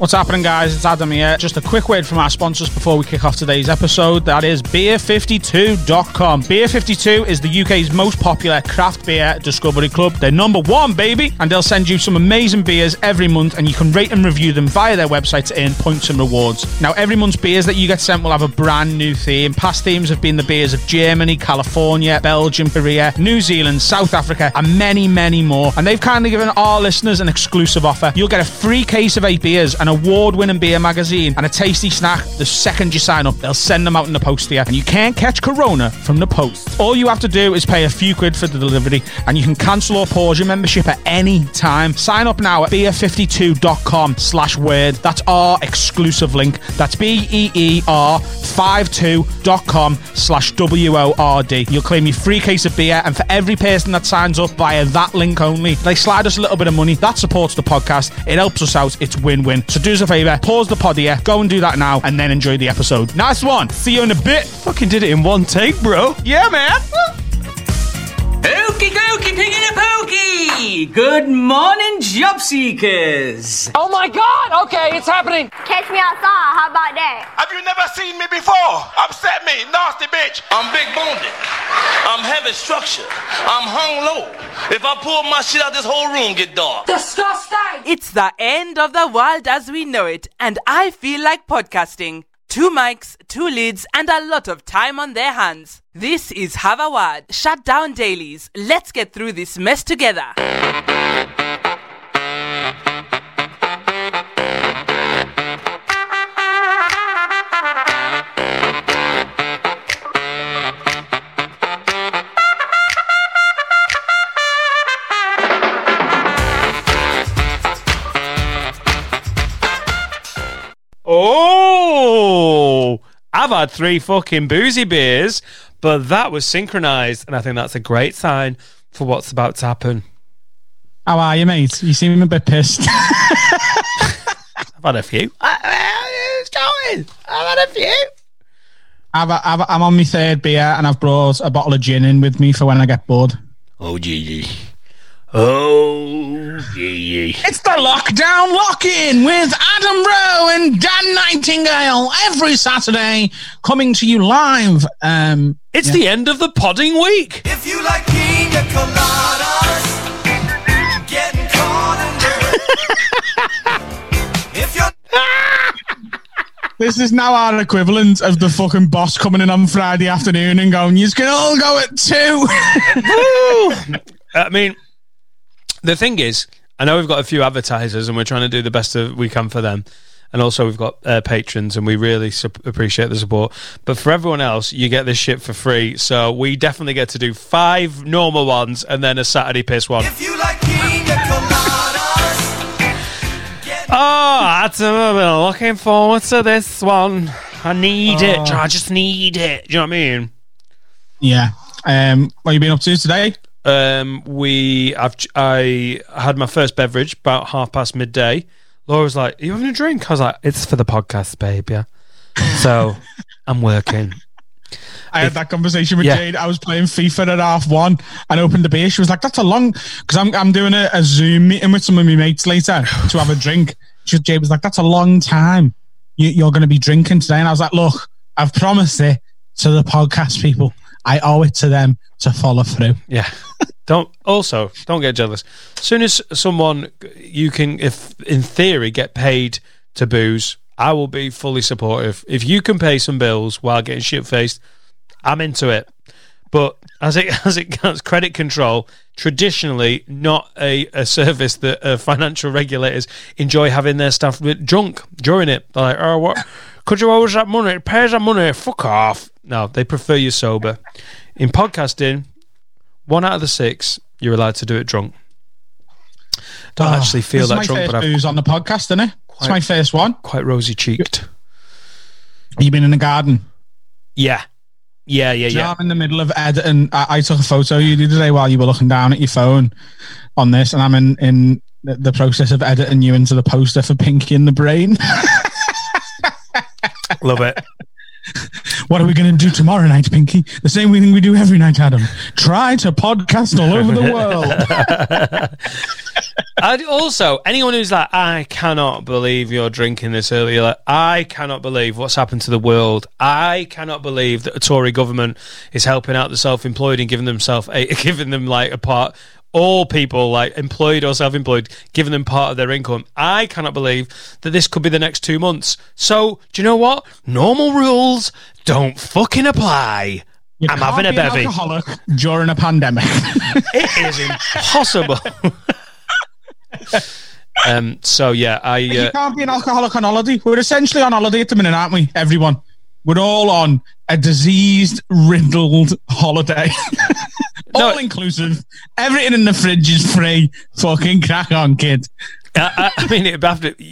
What's happening, guys? It's Adam here. Just a quick word from our sponsors before we kick off today's episode. That is beer52.com. Beer52 is the UK's most popular craft beer discovery club. They're number one, baby, and they'll send you some amazing beers every month, and you can rate and review them via their website to earn points and rewards. Now, every month's beers that you get sent will have a brand new theme. Past themes have been the beers of Germany, California, Belgium, Korea, New Zealand, South Africa, and many, many more. And they've kindly given our listeners an exclusive offer. You'll get a free case of eight beers and award winning beer magazine and a tasty snack the second you sign up. They'll send them out in the post to you. And you can't catch Corona from the post. All you have to do is pay a few quid for the delivery and you can cancel or pause your membership at any time. Sign up now at beer52.com slash word. That's our exclusive link. That's B-E-E-R 52.com slash W-O-R-D. You'll claim your free case of beer and for every person that signs up via that link only, they slide us a little bit of money. That supports the podcast. It helps us out. It's win-win. So do us a favour, pause the pod here, go and do that now, and then enjoy the episode. Nice one. See you in a bit. Fucking did it in one take, bro. Yeah, man. Okie dokie, piggy the pokey! Good morning, job seekers! Oh my god! Okay, it's happening. Catch me outside. How about that? Have you never seen me before? Upset me, nasty bitch. I'm big boned. I'm heavy structure. I'm hung low. If I pull my shit out, this whole room get dark. Disgusting! It's the end of the world as we know it, and I feel like podcasting. Two mics, two leads, and a lot of time on their hands. This is Word, Shut Down Dailies. Let's get through this mess together. I've had three fucking boozy beers, but that was synchronized, and I think that's a great sign for what's about to happen. How are you, mate? You seem a bit pissed. I've had a few. It's going. I've had a few. I've, I've, I'm on my third beer and I've brought a bottle of gin in with me for when I get bored. Oh, gee. Oh, gee. It's the lockdown lock-in with Adam Rowe and Dan Nightingale every Saturday, coming to you live. Um, It's Yeah. the end of the podding week. If you like pina coladas, getting caught in dirt. if you're this is now our equivalent of the fucking boss coming in on Friday afternoon and going, "You can all go at two. I mean, the thing is, I know we've got a few advertisers and we're trying to do the best of we can for them. And also, we've got uh, patrons, and we really sup- appreciate the support. But for everyone else, you get this shit for free. So we definitely get to do five normal ones and then a Saturday piss one. if you like pina coladas, getting Oh, I've been looking forward to this one. I need it. I just need it. Do you know what I mean? yeah. Um, what have you been up to today? Um, we, I've, I had my first beverage about half past midday. Laura was like, "Are you having a drink?" I was like, "It's for the podcast, babe." Yeah. So I'm working. I had that conversation with Yeah. Jade. I was playing FIFA at half one and opened the beer. She was like, "That's a long," because I'm I'm doing a, a Zoom meeting with some of my mates later to have a drink. She, Jade was like, "That's a long time. You, you're going to be drinking today." And I was like, "Look, I've promised it to the podcast people. I owe it to them to follow through." Yeah. Don't also don't get jealous. As soon as someone you can, if in theory, get paid to booze, I will be fully supportive. If you can pay some bills while getting shit faced, I'm into it. But as it as it comes credit control, traditionally not a, a service that uh, financial regulators enjoy having their staff drunk during it. They're like, oh, what? Could you always that money? Pay that money. Fuck off. No, they prefer you sober. In podcasting, one out of the six, you're allowed to do it drunk. Don't Oh, actually feel that drunk, but I'm booze on the podcast, isn't it? It's my first one. quite rosy cheeked. You been in the garden? Yeah. Yeah, yeah, Do you know yeah. I'm in the middle of editing. I, I took a photo of you the other day while you were looking down at your phone on this, and I'm in, in the, the process of editing you into the poster for Pinky and the Brain. Love it. What are we going to do tomorrow night, Pinky? The same thing we do every night, Adam. Try to podcast all over the world. Also anyone who's like, I cannot believe you're drinking this early. Like, I cannot believe what's happened to the world. I cannot believe that a Tory government is helping out the self-employed and giving themself a, giving them like a part. All people like employed or self-employed, giving them part of their income. I cannot believe that this could be the next two months. So, do you know what? Normal rules don't fucking apply. You I'm having a be an bevy. alcoholic during a pandemic. It is impossible. um. So yeah, I. you Uh, can't be an alcoholic on holiday. We're essentially on holiday at the minute, aren't we? Everyone. We're all on a diseased, riddled holiday. all inclusive. Everything in the fridge is free. Fucking crack on, kid. I, I mean.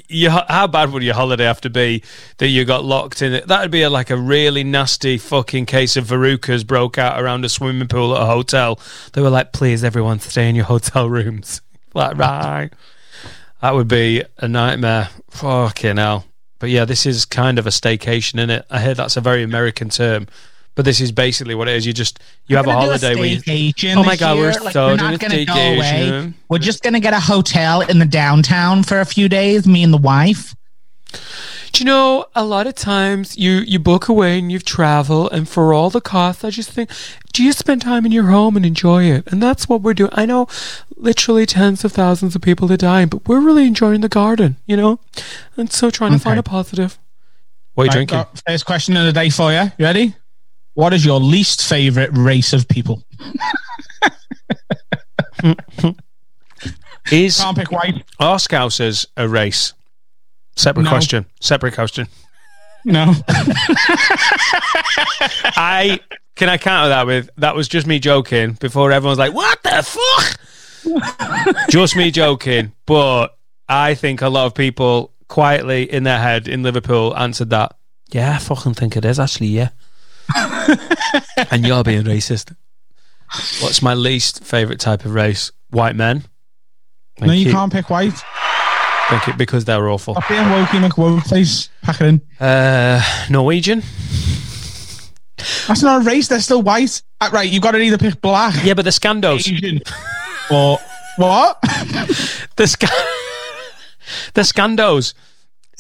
You, how bad would your holiday have to be that you got locked in it? That'd be a, like a really nasty fucking case of verrucas broke out around a swimming pool at a hotel. They were like, "Please, everyone, stay in your hotel rooms." Like, right? That would be a nightmare. Fucking hell. But yeah, this is kind of a staycation, in it? I hear that's a very American term. But this is basically what it is. You just you have a We're holiday where you, oh my god, we're. Like, so we're doing not gonna go away. We're just gonna get a hotel in the downtown for a few days. Me and the wife. Do you know a lot of times you you book away and you travel and for all the costs I just think do you spend time in your home and enjoy it and that's what we're doing I know literally tens of thousands of people are dying but we're really enjoying the garden you know and so trying to find a positive what are you Right, drinking uh, First question of the day for you. You ready? What is your least favorite race of people? is Can't pick white. are Scousers a race separate No. question separate question No. I can I counter that with that was just me joking before everyone's like, what the fuck? just me joking. But I think a lot of people quietly in their head in Liverpool answered that. Yeah, I fucking think it is actually, yeah. and you're being racist. What's my least favourite type of race? White men. no, you, can't pick white. Think it because they're awful. Stop being wokey McWoke face. Pack it in. Uh, Norwegian. That's not a race. They're still white. Uh, right, you've got to either pick black, Yeah, but the Scandos. Asian, or what? The Sc- the Scandos.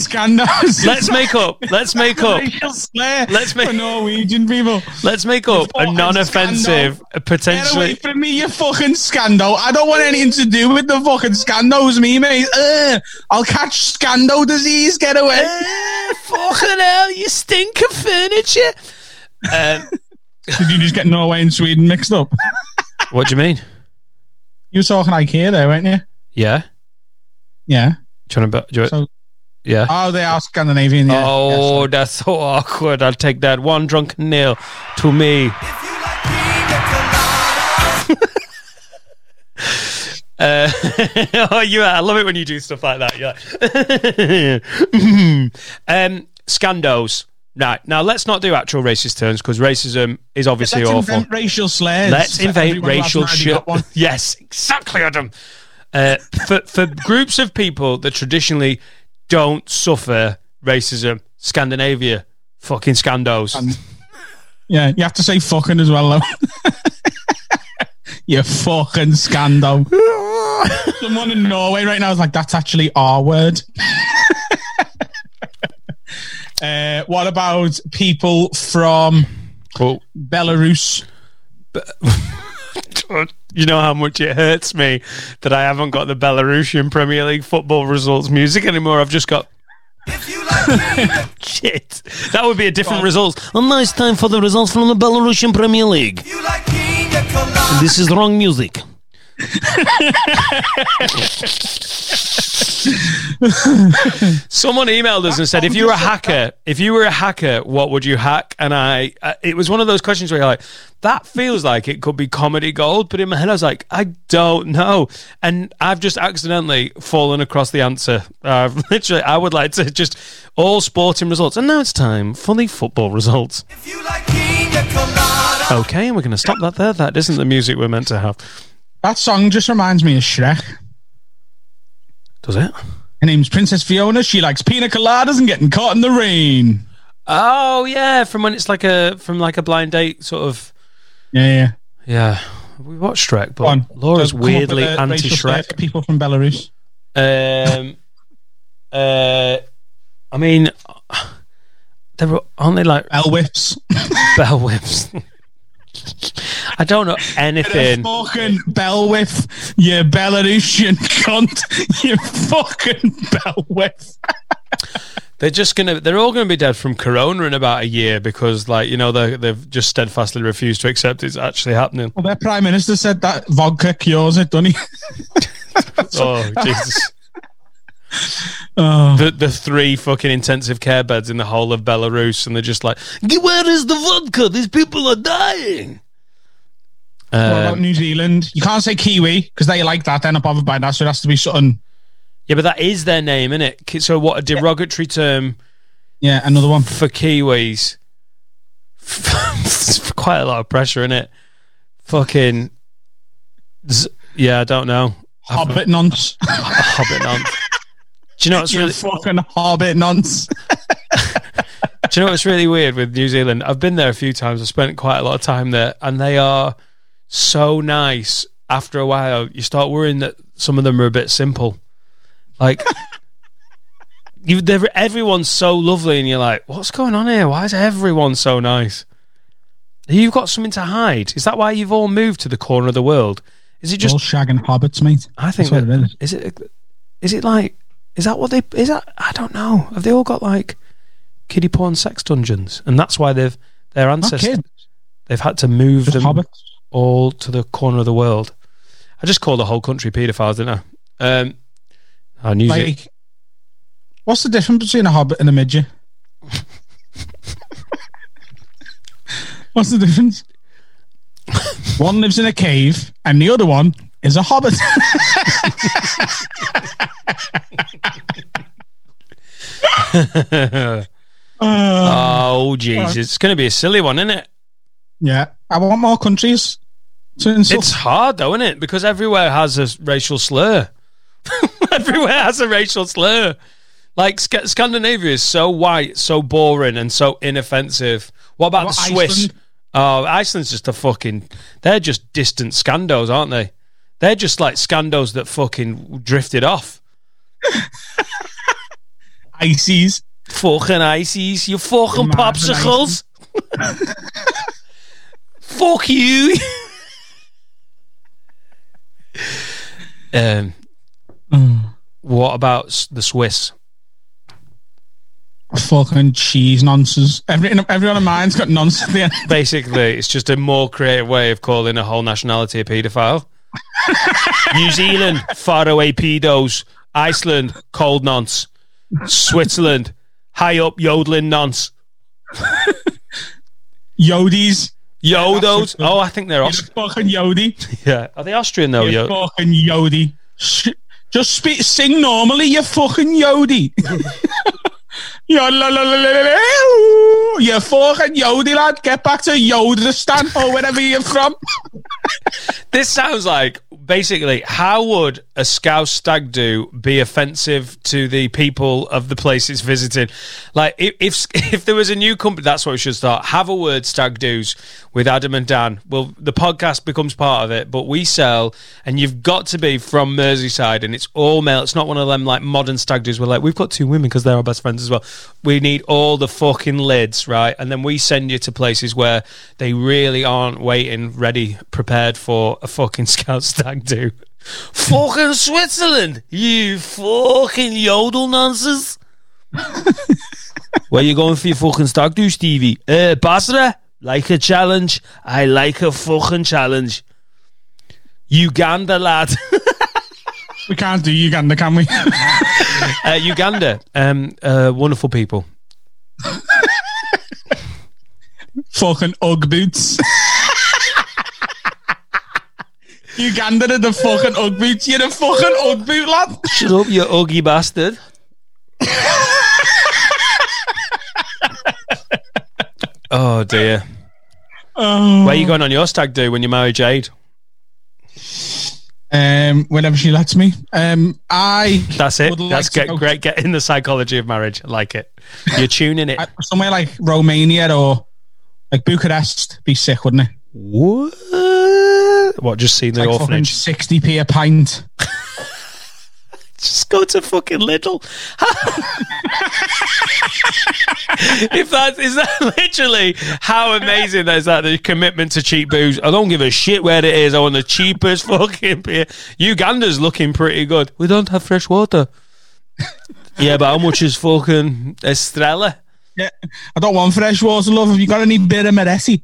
Scandos. Let's make up. Let's make up. Let's make- for Norwegian people. Let's make up a non-offensive, potentially. Get away from me, you fucking scandal! I don't want anything to do with the fucking scandos, me, mate. Ugh, I'll catch scandal disease. Get away. Eh, fucking hell, you stink of furniture. Um, Did you just get Norway and Sweden mixed up? what do you mean? You were talking IKEA there, weren't you? Yeah. Yeah. Do you want to? Do you, So- yeah. Oh, they are Scandinavian. Yeah. oh, that's so awkward. I'll take that one drunken nail to me. Uh, oh, you! are. I love it when you do stuff like that. You're like, um, Scandos. Right now, let's not do actual racist terms because racism is obviously Let's awful. invent racial slurs. Let's for invent racial shit. Yes, exactly, Adam. Uh, for for groups of people that traditionally don't suffer racism, Scandinavia, fucking Scandos. Yeah, you have to say fucking as well, though. you fucking scando. Someone in Norway right now is like, that's actually our word. uh, what about people from Oh, Belarus? you know how much it hurts me that I haven't got the Belarusian Premier League football results music anymore. I've just got. Shit, that would be a different result. A nice time for the results from the Belarusian Premier League. This is wrong music. Someone emailed us and said, "If you were a hacker, if you were a hacker, what would you hack?" And I, uh, it was one of those questions where you're like, "That feels like it could be comedy gold," but in my head I was like, "I don't know," and I've just accidentally fallen across the answer. Uh, literally, I would like to just all sporting results, and now it's time for the football results. Okay, and we're going to stop that there. That isn't the music we're meant to have, That song just reminds me of Shrek. Does it? Her name's Princess Fiona. She likes pina coladas and getting caught in the rain. Oh yeah, from when it's like a from like a blind date sort of. Yeah, yeah. Yeah, we watched Shrek, Go on. but Laura's So come weirdly a racial slur anti-Shrek. People from Belarus. Um, uh, I mean, there aren't they like Bell whips. bell whips? I don't know anything. fucking bell whip, you Belarusian cunt. You fucking bell whip. They're just gonna. They're all gonna be dead from corona in about a year because, like, you know, they they've just steadfastly refused to accept it's actually happening. Well, their prime minister said that vodka cures it, doesn't he? Oh Jesus! Oh. The the three fucking intensive care beds in the whole of Belarus, and they're just like, where is the vodka? These people are dying. what about Um, New Zealand? You can't say Kiwi because they like that. They're not bothered by that, so it has to be something. yeah, but that is their name, isn't it? So what a derogatory term Yeah, another one. for Kiwis. It's quite a lot of pressure in it. Fucking, z- yeah, I don't know. Hobbit nonce. Hobbit on. Do you know what's you really? fucking hobbit nonce. Do you know what's really weird with New Zealand? I've been there a few times. I've spent quite a lot of time there, and they are so nice. After a while, you start worrying that some of them are a bit simple. Like, you, everyone's so lovely, and you're like, "What's going on here? Why is everyone so nice?" You've got something to hide. Is that why you've all moved to the corner of the world? Is it just? all shagging hobbits, mate. I think That's that, it is. is it. Is it like? Is that what they? Is that? I don't know. Have they all got like kiddie porn sex dungeons, and that's why they've their ancestors they've had to move just them hobbits. all to the corner of the world. I just called the whole country paedophiles, didn't I? Um, oh, New Zealand. Like, what's the difference between a hobbit and a midget? what's the difference? one lives in a cave, and the other one is a hobbit. Uh, oh, jeez, it's going to be a silly one, isn't it? yeah, I want more countries to. It's hard though, isn't it? Because everywhere has a racial slur. everywhere has a racial slur. Like Sc- Scandinavia is so white, so boring, and so inoffensive. What about What, the Swiss? Iceland? Oh, Iceland's just a fucking. They're just distant Scandos, aren't they? They're just like scandals that fucking drifted off. Ices. Fucking ices, you fucking popsicles. Fuck you. um, what about the Swiss? Fucking cheese nonsense. Every, everyone of mine's got nonsense at the end. Basically, it's just a more creative way of calling a whole nationality a paedophile. New Zealand, faraway pedos. Iceland, cold nonce. Switzerland, high up yodeling nonce. Yodies. Yodos. Oh, I think they're You're Aus- a fucking Yodi. yeah. Are they Austrian though? You Yo- fucking Yodi. Sh- Just speak, sing normally, you fucking Yodi. you la la la la la la. You fucking Yodi lad. Get back to Yodistan or oh, wherever you're from. This sounds like basically how would a scouse stag do be offensive to the people of the place it's visiting? Like if if, if there was a new company, that's what we should start. Have a word stag do's with Adam and Dan. Well, the podcast becomes part of it, but we sell, and you've got to be from Merseyside, and it's all male. It's not one of them like modern stag do's. We're like we've got two women because they're our best friends as well. We need all the fucking lids, right? And then we send you to places where they really aren't waiting, ready, prepared for a fucking scout stag do. fucking Switzerland, you fucking yodel nonsense. Where you going for your fucking stag do, Stevie? Uh, Basra? Like a challenge. I like a fucking challenge. Uganda, lad. We can't do Uganda, can we? uh, Uganda, um, uh, wonderful people. fucking Ugg boots. Uganda are the fucking Ugg boots. You're a fucking Ugg boot, lad. Shut up, you ugly bastard. oh dear. Oh. Where are you going on your stag do when you marry Jade? Um, whenever she lets me. Um, I That's it. like That's to get, great. Get in the psychology of marriage. I like it. You're tuning it. Somewhere like Romania or like Bucharest. Be sick, wouldn't it? What? What? Just see the Like orphanage. sixty p a pint. Just go to fucking Lidl. if that is that literally how amazing that is that the commitment to cheap booze. I don't give a shit where it is. I want the cheapest fucking beer. Uganda's looking pretty good. We don't have fresh water. yeah, but how much is fucking Estrella? Yeah, I don't want fresh water, love. Have you got any beer Meressi?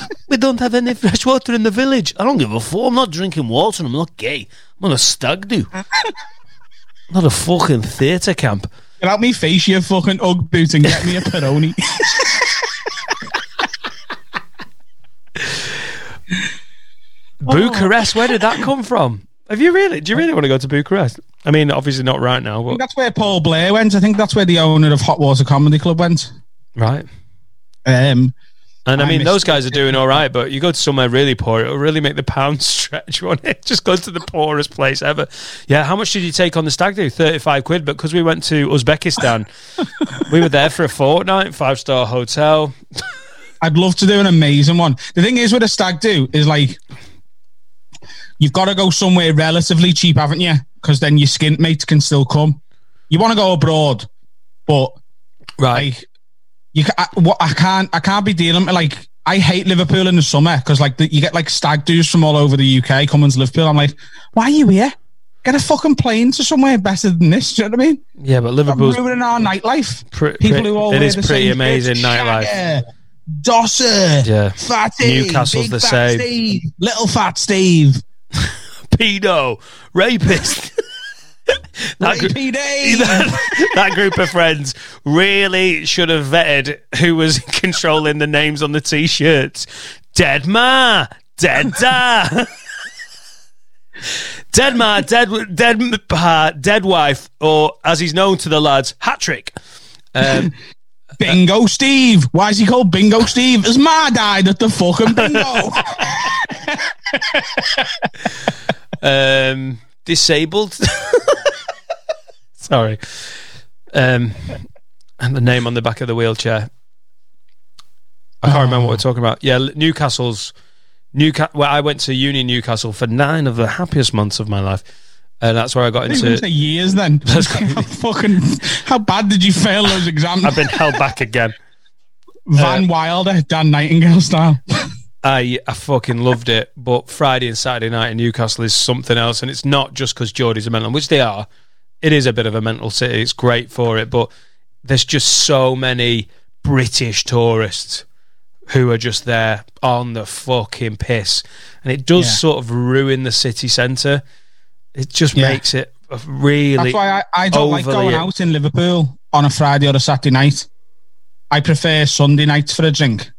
We don't have any fresh water in the village. I don't give a fuck. I'm not drinking water. And I'm not gay. I'm on a stag do. not a fucking theatre camp. Get out me face, you fucking ug boot, and get me a Peroni. Bucharest, where did that come from? Have you really? Do you really want to go to Bucharest? I mean, obviously not right now, but that's where Paul Blair went. I think that's where the owner of Hot Water Comedy Club went. right. Um, And I I mean, those guys are doing all right, but you go to somewhere really poor, it'll really make the pound stretch, won't it? Just go to the poorest place ever. Yeah, how much did you take on the stag do? 35 quid, but because we went to Uzbekistan, we were there for a fortnight, five star hotel. I'd love to do an amazing one. The thing is with a stag do is like you've got to go somewhere relatively cheap, haven't you? Because then your skint mates can still come. You want to go abroad, but Right. like you, I, what I can't, I can't be dealing like. I hate Liverpool in the summer because like the, you get like stag dudes from all over the UK coming to Liverpool. I'm like, why are you here? Get a fucking plane to somewhere better than this. Do you know what I mean? Yeah, but I'm Liverpool's ruining our nightlife. Pre- People pre- who all it is pretty amazing nightlife. Shagger, Dosser, Yeah. Fatty, Newcastle's the same. Steve, Little Fat Steve, pedo, rapist. that, gr- that, that group of friends really should have vetted who was controlling the names on the t-shirts. Dead ma, dead da. Dead ma, dead, dead pa, dead wife, or as he's known to the lads, hat trick. Um, Bingo Steve. Why is he called Bingo Steve? His ma died at the fucking bingo. um, disabled. Sorry. Um, and the name on the back of the wheelchair. I can't remember what we're talking about. Yeah, Newcastle's Newcastle. Well, I went to uni Newcastle for nine of the happiest months of my life, and that's where I got into. say years then. how fucking how bad did you fail those exams? I've been held back again. Van Wilder, Dan Nightingale style. I I fucking loved it, but Friday and Saturday night in Newcastle is something else, and it's not just because Geordie's a mental, which they are. It is a bit of a mental city. It's great for it, but there's just so many British tourists who are just there on the fucking piss, and it does Yeah. sort of ruin the city centre. It just Yeah. makes it really. That's why I, I don't like going out in Liverpool on a Friday or a Saturday night. I prefer Sunday nights for a drink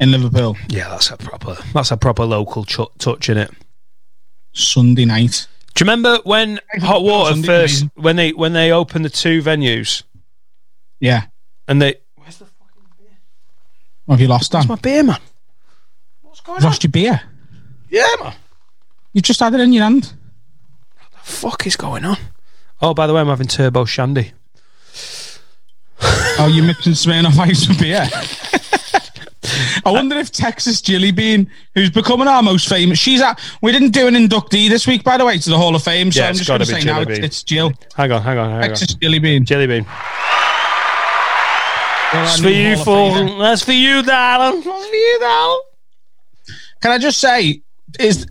in Liverpool. Yeah, that's a proper. That's a proper local ch- touch in it. Sunday night. Do you remember when Hot Water first when they when they opened the two venues Yeah. and they Where's the fucking beer? What have you lost, Dan? my beer man? What's going on? Lost your beer. Yeah, man. You just had it in your hand. What the fuck is going on? Oh, by the way, I'm having turbo shandy. Oh, you're mixing Smirnoff Ice with beer. I wonder if Texas Jilly Bean, who's becoming our most famous, she's at. We didn't do an inductee this week, by the way, to the Hall of Fame. So Yeah, I'm just going to say now it's, it's Jill. Hang on, hang on, hang Texas on. Jilly Bean. Jelly bean. That's for you, fool. That's for you, darling. That's for you, darling. Can I just say, is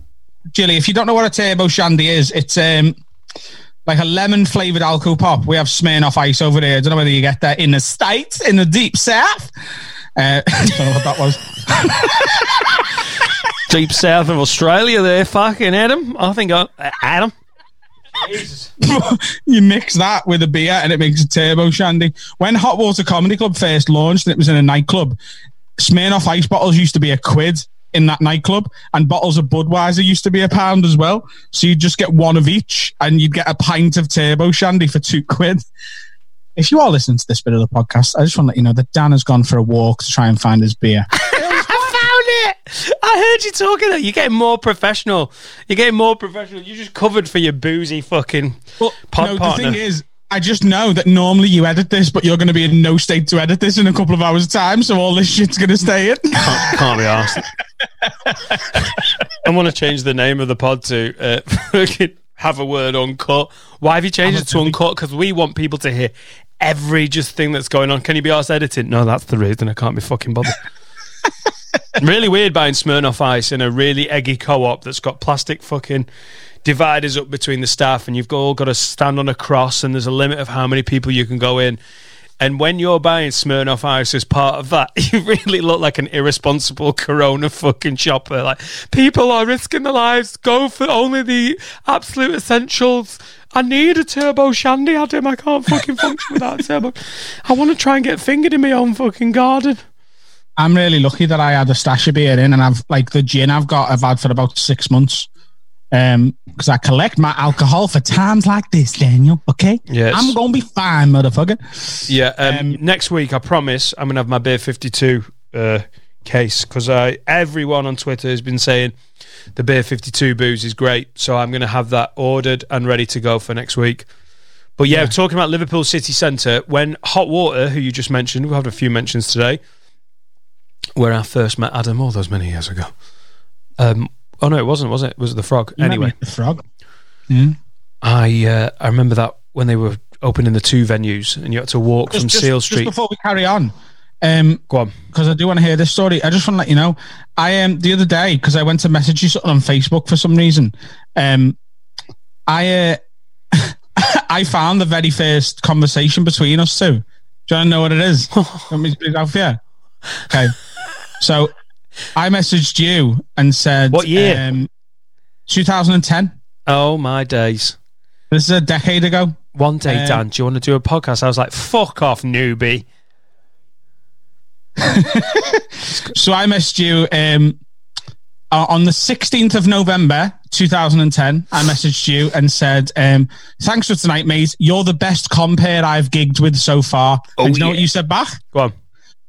Jilly, if you don't know what a turbo shandy is, it's um like a lemon flavored alcohol pop. We have Smirnoff Ice over there. I don't know whether you get that in the states, in the deep south. Uh, I don't know what that was. Deep south of Australia, there, fucking Adam. I think I, uh, Adam. you mix that with a beer and it makes a turbo shandy. When Hot Water Comedy Club first launched and it was in a nightclub, Smirnoff ice bottles used to be a quid in that nightclub, and bottles of Budweiser used to be a pound as well. So you'd just get one of each, and you'd get a pint of turbo shandy for two quid. If you are listening to this bit of the podcast, I just want to let you know that Dan has gone for a walk to try and find his beer. I found it. I heard you talking. You're getting more professional. You're getting more professional. You just covered for your boozy fucking Well, pod no, the thing is, I just know that normally you edit this, but you're going to be in no state to edit this in a couple of hours' time, so all this shit's going to stay in. can't, can't be asked. I want to change the name of the pod to uh, have a word uncut. Why have you changed it to uncut? Because we want people to hear every just thing that's going on. Can you be asked editing? No, that's the reason I can't be fucking bothered. really weird buying Smirnoff Ice in a really eggy co-op that's got plastic fucking dividers up between the staff, and you've all got to stand on a cross, and there's a limit of how many people you can go in. And when you're buying Smirnoff Ice as part of that, you really look like an irresponsible Corona fucking shopper. Like people are risking their lives. Go for only the absolute essentials. I need a turbo shandy, Adam. I can't fucking function without a turbo. I want to try and get fingered in my own fucking garden. I'm really lucky that I had a stash of beer in, and I've like the gin I've got. I've had for about six months. Um, because I collect my alcohol for times like this, Daniel. Okay, Yes. I'm gonna be fine, motherfucker. Yeah. Um, next week, I promise, I'm gonna have my beer 52 uh, case because I everyone on Twitter has been saying the beer 52 booze is great, so I'm gonna have that ordered and ready to go for next week. But yeah, talking about Liverpool City Centre, when Hot Water, who you just mentioned, we had a few mentions today, where I first met Adam all those many years ago. Um, oh no, it wasn't, was it? Was it the Frog? You anyway, the frog. I uh, I remember that when they were opening the two venues and you had to walk from just, Seel just Street. before we carry on, um, Go on. because I do want to hear this story. I just want to let you know. I um the other day because I went to message you something on Facebook for some reason. Um, I uh, I found the very first conversation between us two. Do you want to know what it is? Let me speak out for you. Okay, so I messaged you and said, What year? Um, 2010. Oh my days. This is a decade ago. One day, Um, Dan, do you want to do a podcast? I was like, fuck off, newbie. So I messaged you um, uh, on the 16th of November 2010. I messaged you and said, um, Thanks for tonight, mate. You're the best compare I've gigged with so far. Oh, and you know what you said back? Go on.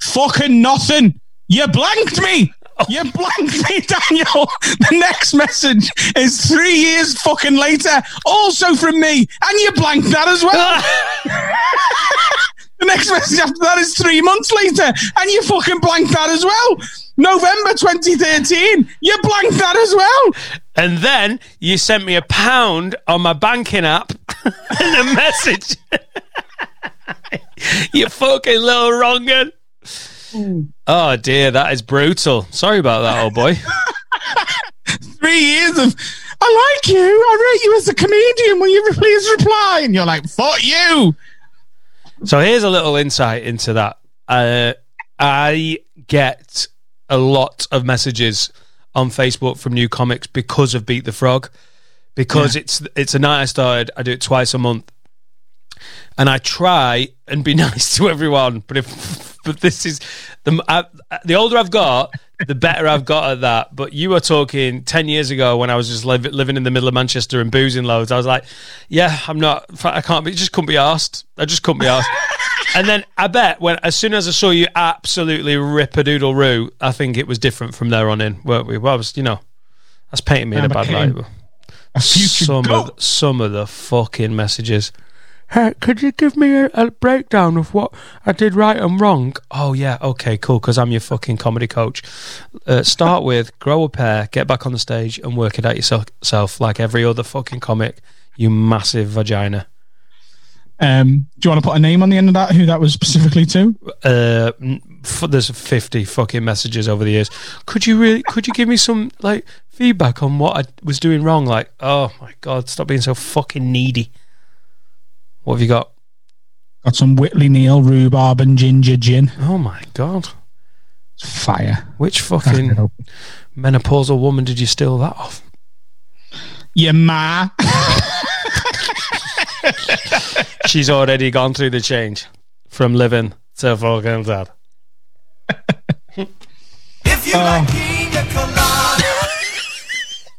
Fucking nothing. You blanked me. You blanked me, Daniel. The next message is three years fucking later, also from me, and you blanked that as well. the next message after that is three months later, and you fucking blanked that as well. November 2013, you blanked that as well. And then you sent me a pound on my banking app and a message. you fucking little wrong'un. Hmm. Oh dear, that is brutal. Sorry about that, old boy. Three years of, I like you. I rate you as a comedian. Will you please reply? And you're like, fuck you. So here's a little insight into that. Uh, I get a lot of messages on Facebook from new comics because of Beat the Frog, because it's it's a night I started. I do it twice a month, and I try and be nice to everyone. But if but this is the I, the older I've got, the better I've got at that. But you were talking ten years ago when I was just liv- living in the middle of Manchester and boozing loads. I was like, yeah, I'm not. I can't be. Just couldn't be asked. I just couldn't be asked. and then I bet when as soon as I saw you absolutely rip a doodle roo, I think it was different from there on in, weren't we? Well, I was, you know, that's painting me in a bad light. Some goat. of, some of the fucking messages. Hey, could you give me a, a breakdown of what I did right and wrong? Oh yeah, okay, cool. Because I'm your fucking comedy coach. Uh, start with grow a pair, get back on the stage, and work it out yourself, like every other fucking comic. You massive vagina. Um, do you want to put a name on the end of that? Who that was specifically to? uh, n- f- there's 50 fucking messages over the years. Could you really, could you give me some like feedback on what I was doing wrong? Like, oh my God, stop being so fucking needy. What have you got? Got some Whitley Neill rhubarb and ginger gin. Oh my God. Fire. Which fucking menopausal woman did you steal that off? Yeah, ma. She's already gone through the change from living to fucking dead. If you like oh. pina colada,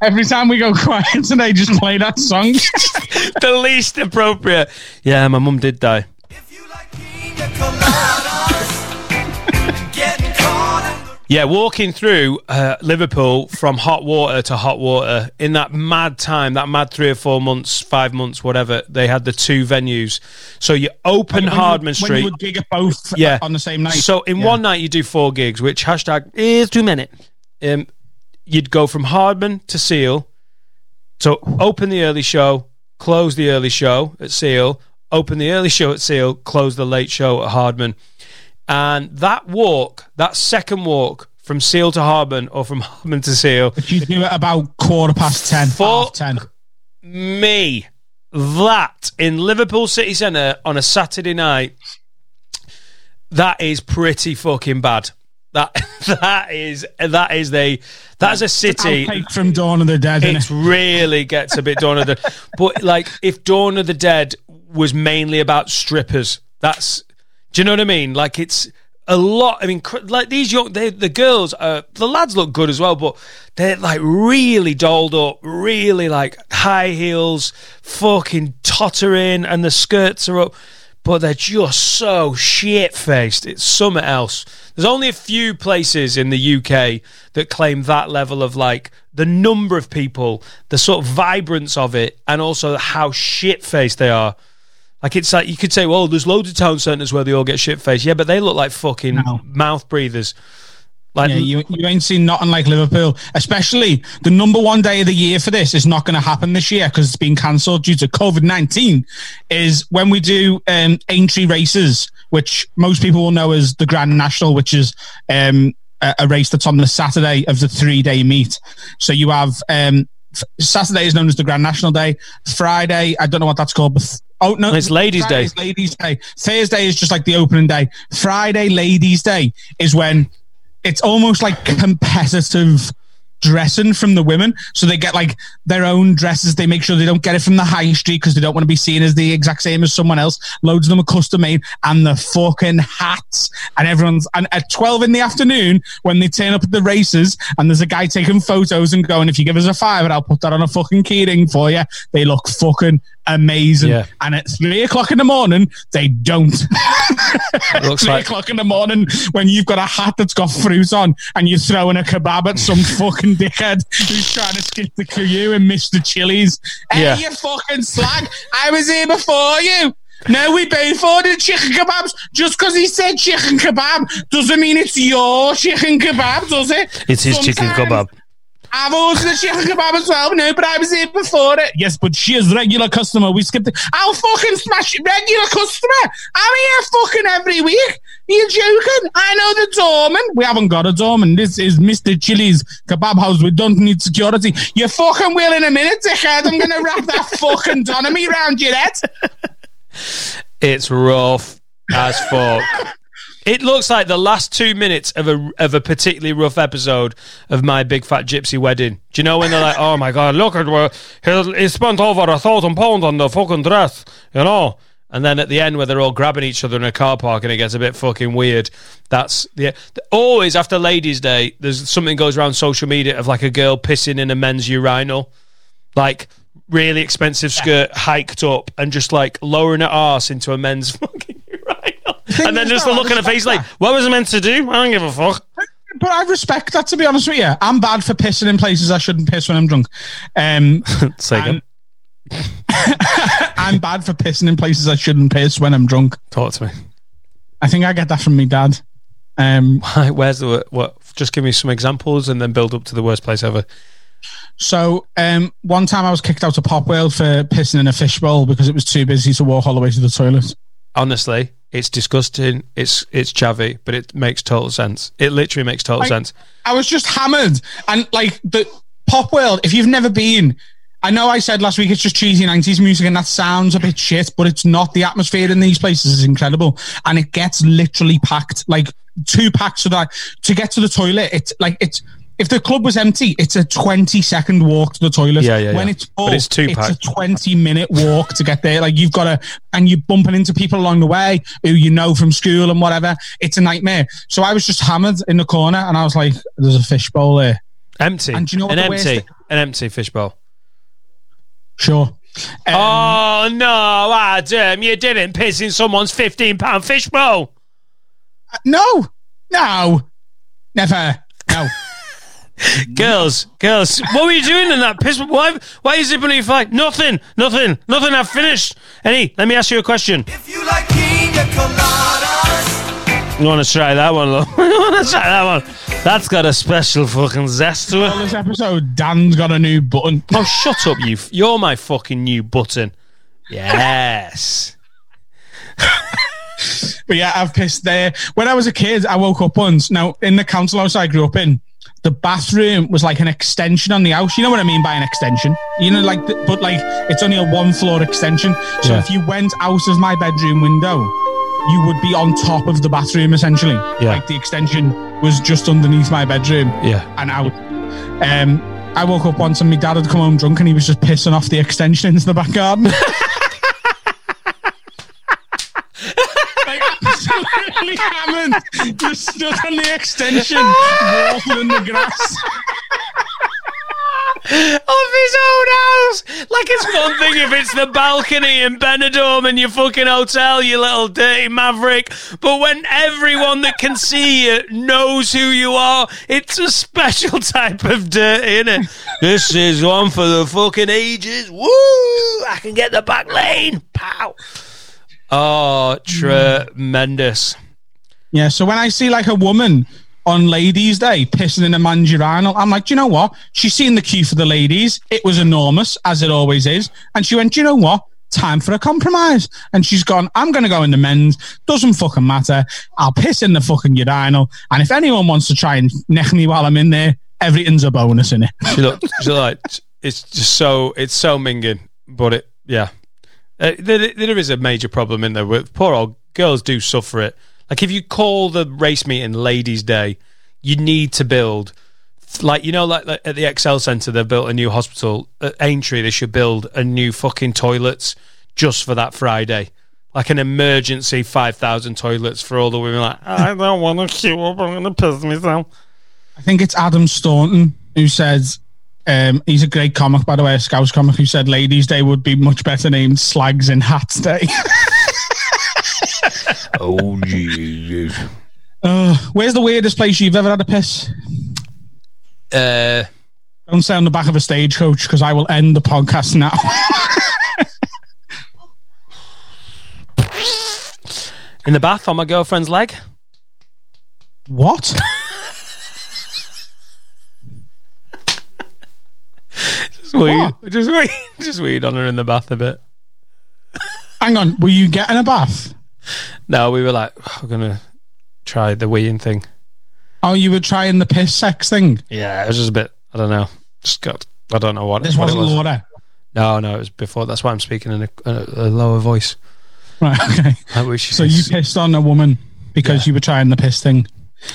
Every time we go quiet today, just play that song. the least appropriate. Yeah, my mum did die. if you like pina coladas, getting caught in the Yeah, walking through uh, Liverpool from hot water to hot water in that mad time, that mad three or four months, five months, whatever. They had the two venues. So you open When you- Hardman When Street. you would gig at both yeah, on the same night. So in Yeah. one night you do four gigs, which hashtag is too many. Um, you'd go from Hardman to Seel, So open the early show, close the early show at Seel, open the early show at Seel, close the late show at Hardman. And that walk, that second walk from Seel to Hardman or from Hardman to Seel, You do it about quarter past ten, Fuck. half ten. me, that in Liverpool City Centre on a Saturday night, that is pretty fucking bad. That that is that is the that is a city. From Dawn of the Dead. It really gets a bit Dawn of the But like if Dawn of the Dead was mainly about strippers, that's do you know what I mean? Like it's a lot. I mean, like these young, they, the girls, uh, the lads look good as well, but they're like really dolled up, really like high heels, fucking tottering, and the skirts are up. But they're just so shit faced. It's something else. There's only a few places in the UK that claim that level of like the number of people, the sort of vibrance of it, and also how shit faced they are. Like it's like you could say, well, there's loads of town centres where they all get shit faced. Yeah, but they look like fucking No. mouth breathers. Like Yeah, you, you ain't seen nothing like Liverpool. Especially the number one day of the year for this is not going to happen this year because it's been cancelled due to COVID nineteen. Is when we do um, Aintree races, which most people will know as the Grand National, which is um, a, a race that's on the Saturday of the three day meet. So you have um, f- Saturday is known as the Grand National Day. Friday, I don't know what that's called, but oh no, It's Ladies' Friday Day. Ladies' Day. Thursday is just like the opening day. Friday, Ladies' Day is when it's almost like competitive dressing from the women. So they get like their own dresses. They make sure they don't get it from the high street because they don't want to be seen as the exact same as someone else. Loads of them are custom made and the fucking hats and everyone's and at 12 in the afternoon when they turn up at the races and there's a guy taking photos and going, if you give us a five I'll put that on a fucking keyring for you. They look fucking amazing. Yeah. And at three o'clock in the morning, they don't. looks three like o'clock in the morning when you've got a hat that's got fruit on and you're throwing a kebab at some fucking dickhead who's trying to skip the queue and miss the chilies. Hey, Yeah. you fucking slag! I was here before you. No, we both ordered chicken kebabs. Just because he said chicken kebab doesn't mean it's your chicken kebab, does it? it's his chicken kebab. I've ordered the chicken kebab as well. No, but I was here before it. Yes, but she is regular customer. We skipped it. I'll fucking smash it. Regular customer. I'm here fucking every week. Are you joking? I know the doorman. We haven't got a doorman. This is Mr. Chili's kebab house. We don't need security. You fucking will in a minute, dickhead. I'm going to wrap that fucking donomy round your head. It's rough as fuck. It looks like the last two minutes of a of a particularly rough episode of my big fat gypsy wedding. Do you know when they're like, "Oh my god, look at where he, he spent over a thousand pounds on the fucking dress," you know? And then at the end, where they're all grabbing each other in a car park and it gets a bit fucking weird. That's the always after Ladies' Day. There's something goes around social media of like a girl pissing in a men's urinal, like really expensive skirt hiked up and just like lowering her ass into a men's fucking urinal. And then is just that, the look on her face respect like, what was I meant to do? I don't give a fuck. But I respect that, to be honest with you. I'm bad for pissing in places I shouldn't piss when I'm drunk. Um, Say again. I'm bad for pissing in places I shouldn't piss when I'm drunk. Talk to me. I think I get that from me dad. Um, Where's the what? Just give me some examples and then build up to the worst place ever. so um, one time I was kicked out of Pop World for pissing in a fishbowl because it was too busy to walk all the way to the toilet. Honestly, it's disgusting. It's it's chavvy, but it makes total sense. It literally makes total Like- sense. I was just hammered, and like the Pop World. If you've never been, I know I said last week it's just cheesy '90s music, and that sounds a bit shit, but it's not. The atmosphere in these places is incredible, and it gets literally packed, like two packs of that to get to the toilet. It's like it's. If the club was empty, it's a 20 second walk to the toilet. Yeah, yeah, When yeah. it's full, But it's two it's packed. a 20 minute walk to get there. Like you've got to, and you're bumping into people along the way who you know from school and whatever. It's a nightmare. So I was just hammered in the corner and I was like, there's a fishbowl there. Empty. And do you know what an empty, an empty fishbowl. Sure. Um, oh no, Adam! You didn't piss in someone's fifteen pound fishbowl. No, no, never. No. Girls, girls, what were you doing in that piss? Why? Why is it beneath like nothing, nothing, nothing? I've finished. Any? Let me ask you a question. If you like pina coladas, You want to try that one, love? you want to try that one? That's got a special fucking zest to On it. this episode, Dan's got a new button. Oh, shut up, you. F- you're my fucking new button. Yes. But yeah, I've pissed there. When I was a kid, I woke up once. Now, in the council house I grew up in, the bathroom was like an extension on the house. You know what I mean by an extension? You know, like, the, but like it's only a one floor extension. So Yeah. if you went out of my bedroom window, you would be on top of the bathroom essentially. Yeah. Like the extension was just underneath my bedroom Yeah. and out. Um, I woke up once and my dad had come home drunk and he was just pissing off the extension into the back garden. like, absolutely hammered. Just stood on the extension, in the grass. Of his own house. Like it's one thing if it's the balcony in Benidorm in your fucking hotel, you little dirty maverick. But when everyone that can see you knows who you are, it's a special type of dirty, innit? this is one for the fucking ages. Woo! I can get the back lane. Pow. Oh, tremendous. Yeah, so when I see like a woman on Ladies' Day pissing in a man's urinal, I'm like, do you know what? She's seen the queue for the ladies. It was enormous, as it always is. And she went, do you know what? Time for a compromise. And she's gone, I'm going to go in the men's. Doesn't fucking matter. I'll piss in the fucking urinal. And if anyone wants to try and neck me while I'm in there, everything's a bonus in it. She look, she like it's just so it's so minging, but it yeah, uh, there, there is a major problem in there. With poor old girls do suffer it. Like if you call the race meeting Ladies' Day, you need to build like you know like, like at the Excel Centre they've built a new hospital at Aintree they should build a new fucking toilets just for that Friday. Like an emergency five thousand toilets for all the women. Like I don't want to queue up. I'm gonna piss myself. I think it's Adam Staunton who says, um, he's a great comic, by the way, a Scouse comic, who said Ladies' Day would be much better named Slags in Hats Day. Oh Jesus. uh, where's the weirdest place you've ever had a piss? Uh. Don't say on the back of a stagecoach because I will end the podcast now. In the bath on my girlfriend's leg. what? Just weed. Just weed. Just weed on her in the bath a bit. Hang on, were you getting a bath? No, we were like, oh, we're gonna try the weeing thing. Oh, you were trying the piss sex thing? Yeah, it was just a bit. I don't know. Just got. I don't know what. This what wasn't it was. Laura. No, no, it was before. That's why I'm speaking in a, a, a lower voice. Right, okay. So you pissed on a woman because you were trying the piss thing.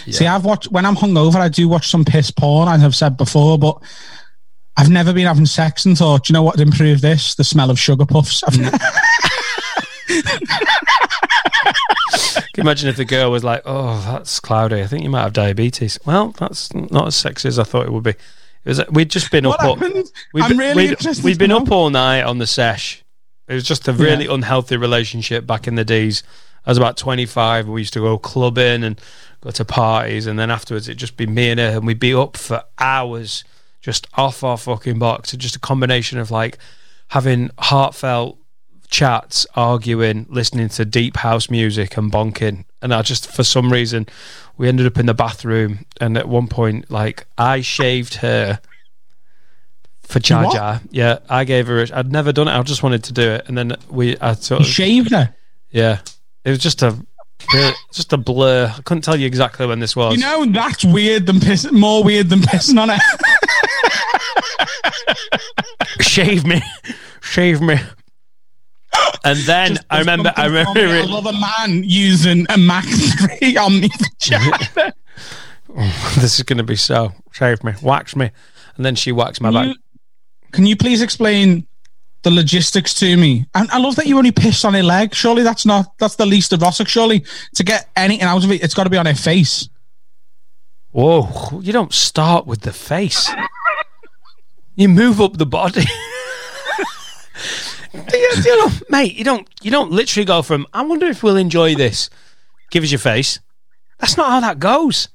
See, I've watched when I'm hungover, I do watch some piss porn, as I've said before, but I've never been having sex and thought, "Do you know what would improve this? The smell of sugar puffs. Mm. I've Mm. Can you imagine if the girl was like, "Oh, that's cloudy. I think you might have diabetes." Well, that's not as sexy as I thought it would be. It was. We'd just been up. all-? We'd I'm really we'd, interested we'd been know. up all night on the sesh. It was just a really unhealthy relationship back in the days. I was about 25. We used to go clubbing and go to parties, and then afterwards it'd just be me and her, and we'd be up for hours just off our fucking box. It's just a combination of like having heartfelt chats, arguing, listening to deep house music, and bonking. And I just, for some reason, we ended up in the bathroom, and at one point, like I shaved her for You what? Yeah, I gave her. A, I'd never done it. I just wanted to do it, and then we. I sort You of shaved her. yeah. It was just a just a blur. I couldn't tell you exactly when this was. You know that's weird than piss. More weird than pissing on it. shave me, shave me. And then I remember, I remember from it. Another man using a Mac Three on me vagina. this is going to be so. Shave me, wax me, and then she waxed my Can back. you, can you please explain the logistics to me? And I love that you only pissed on her leg. Surely that's not that's the least of Rossock. Surely to get anything out of it, it's got to be on her face. Whoa! You don't start with the face. You move up the body. you, you know, mate, you don't. You don't literally go from. I wonder if we'll enjoy this. Give us your face. That's not how that goes.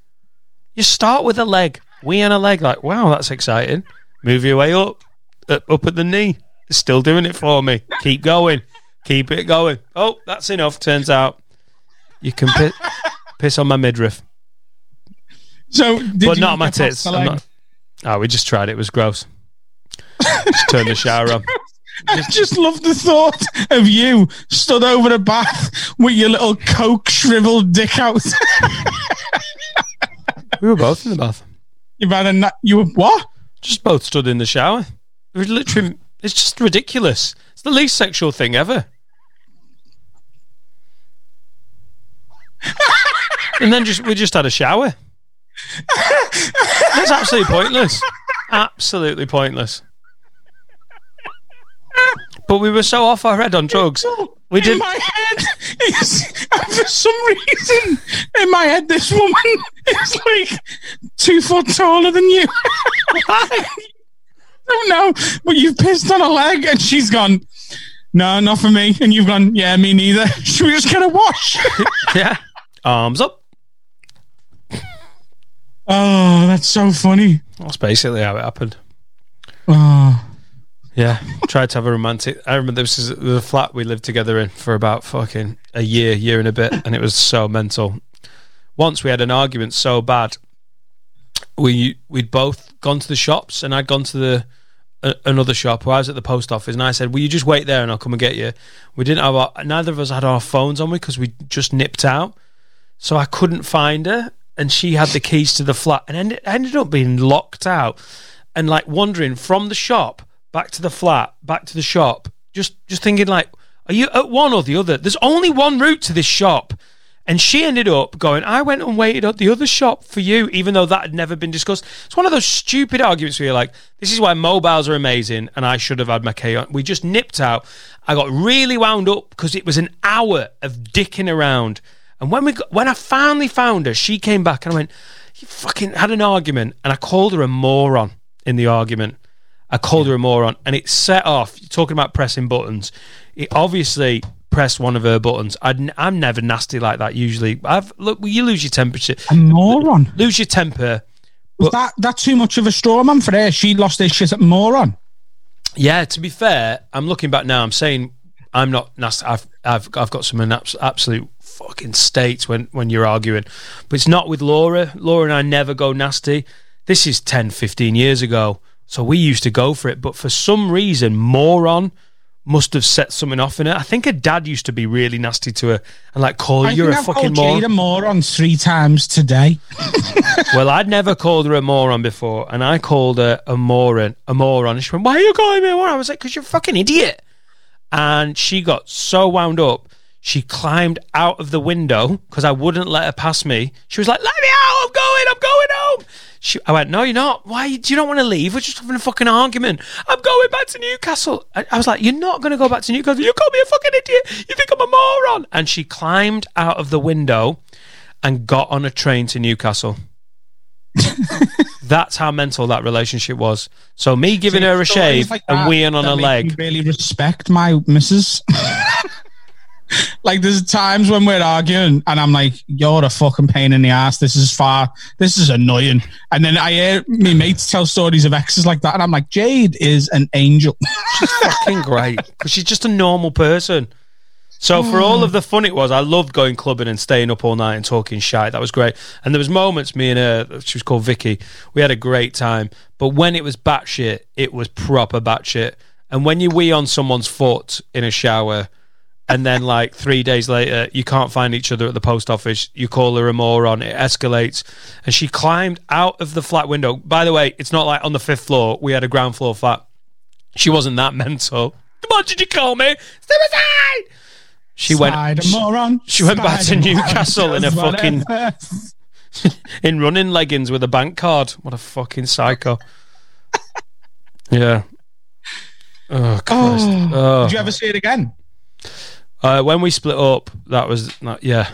You start with a leg. We on a leg. Like, wow, that's exciting. Move your way up, up, at the knee. It's still doing it for me. Keep going. Keep it going. Oh, that's enough. Turns out you can piss, piss on my midriff. So, did but not my tits. the I'm leg? not- Oh, we just tried it. It was gross. just turned the shower on. I just love the thought of you stood over the bath with your little coke shriveled dick out. We were both in the bath. You've had a na- you were what? Just both stood in the shower. It was literally. It's just ridiculous. It's the least sexual thing ever. and then just we just had a shower. It's absolutely pointless. Absolutely pointless. But we were so off our head on drugs. We did. in my head for some reason in my head this woman is like two foot taller than you. I don't know, but you've pissed on a leg and she's gone. No, not for me. And you've gone, yeah, me neither. Should we just get a wash? Yeah. Arms up. oh, that's so funny. That's basically how it happened. Oh, Yeah, tried to have a romantic. I remember this is the flat we lived together in for about fucking a year, year and a bit, and it was so mental. Once we had an argument so bad, we we'd both gone to the shops, and I'd gone to the a, another shop. Where I was at the post office, and I said, "Will you just wait there, and I'll come and get you?" We didn't have our, neither of us had our phones on because we just nipped out, so I couldn't find her, and she had the keys to the flat, and ended, ended up being locked out, and like wandering from the shop back to the flat, back to the shop, just just thinking like, are you at one or the other? There's only one route to this shop. And she ended up going, I went and waited at the other shop for you, even though that had never been discussed. It's one of those stupid arguments where you're like, this is why mobiles are amazing and I should have had my K on. We just nipped out. I got really wound up because it was an hour of dicking around. And when we got, when I finally found her, she came back and I went, you fucking had an argument. And I called her a moron in the argument. I called her a moron, and it set off. You're talking about pressing buttons. It obviously pressed one of her buttons. N- I'm never nasty like that. Usually, I've look. You lose your temperature, a moron. lose your temper. Was that that too much of a straw man for her? She lost her shit at moron. Yeah. To be fair, I'm looking back now. I'm saying I'm not nasty. I've I've I've got some absolute fucking states when when you're arguing, but it's not with Laura. Laura and I never go nasty. This is 10, 15 years ago. So we used to go for it, but for some reason, moron must have set something off in her. I think her dad used to be really nasty to her and like call I you think a I've fucking Jade moron. a moron three times today. well, I'd never called her a moron before, and I called her a moron, a moron. And she went, "Why are you calling me a moron?" I was like, "Because you're a fucking idiot." And she got so wound up, she climbed out of the window because I wouldn't let her pass me. She was like, "Let me out! I'm going! I'm going home!" She, I went, "No, you're not. Why? Do you not want to leave? We're just having a fucking argument. I'm going back to Newcastle." I, I was like, "You're not going to go back to Newcastle. You call me a fucking idiot. You think I'm a moron?" And she climbed out of the window and got on a train to Newcastle. That's how mental that relationship was. So me giving her a shave like and weeing on her leg. really respect my missus. like there's times when we're arguing and I'm like, "You're a fucking pain in the ass. This is far. This is annoying." And then I hear me mates tell stories of exes like that, and I'm like, "Jade is an angel." She's fucking great because she's just a normal person. So for all of the fun it was, I loved going clubbing and staying up all night and talking shit. That was great. And there was moments me and her, she was called Vicky. We had a great time. But when it was batshit, it was proper batshit. And when you wee on someone's foot in a shower, and then like three days later, you can't find each other at the post office. You call her a moron. It escalates, and she climbed out of the flat window. By the way, it's not like on the fifth floor. We had a ground floor flat. She wasn't that mental. What did you call me? Suicide. She went. Moron. she went back to Newcastle in a fucking- in running leggings with a bank card. What a fucking psycho. yeah. Oh Christ. Oh. oh. Did you ever see it again? Uh, when we split up, that was not, yeah.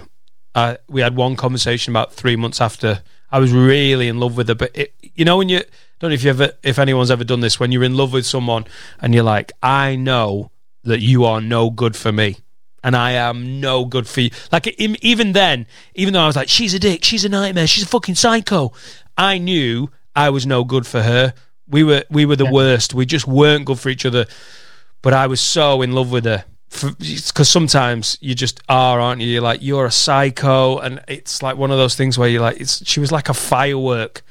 Uh, we had one conversation about three months after. I was really in love with her, but it, you know when you don't know if you ever if anyone's ever done this when you're in love with someone and you're like, I know that you are no good for me. And I am no good for you. Like even then, even though I was like, she's a dick, she's a nightmare, she's a fucking psycho. I knew I was no good for her. We were we were the worst. We just weren't good for each other. But I was so in love with her because sometimes you just are, aren't you? You're like you're a psycho, and it's like one of those things where you're like, it's she was like a firework.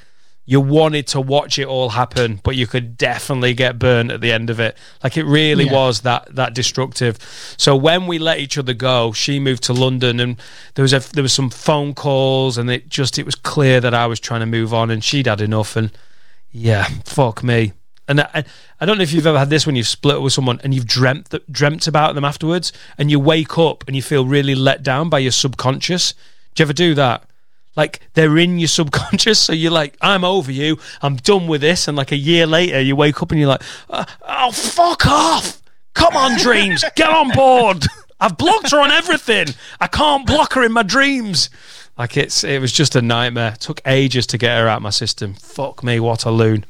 You wanted to watch it all happen, but you could definitely get burned at the end of it. Like it really Yeah. was that that destructive. So when we let each other go, she moved to London, and there was a there was some phone calls, and it just it was clear that I was trying to move on, and she'd had enough, and yeah, fuck me. And I, I don't know if you've ever had this when you've split up with someone and you've dreamt that, dreamt about them afterwards, and you wake up and you feel really let down by your subconscious. Do you ever do that? Like they're in your subconscious, so you're like, "I'm over you. I'm done with this." And like a year later, you wake up and you're like, "Uh, "Oh, fuck off! Come on, dreams, get on board. I've blocked her on everything. I can't block her in my dreams." Like it's it was just a nightmare. took ages to get her out of my system. Fuck me, what a loon.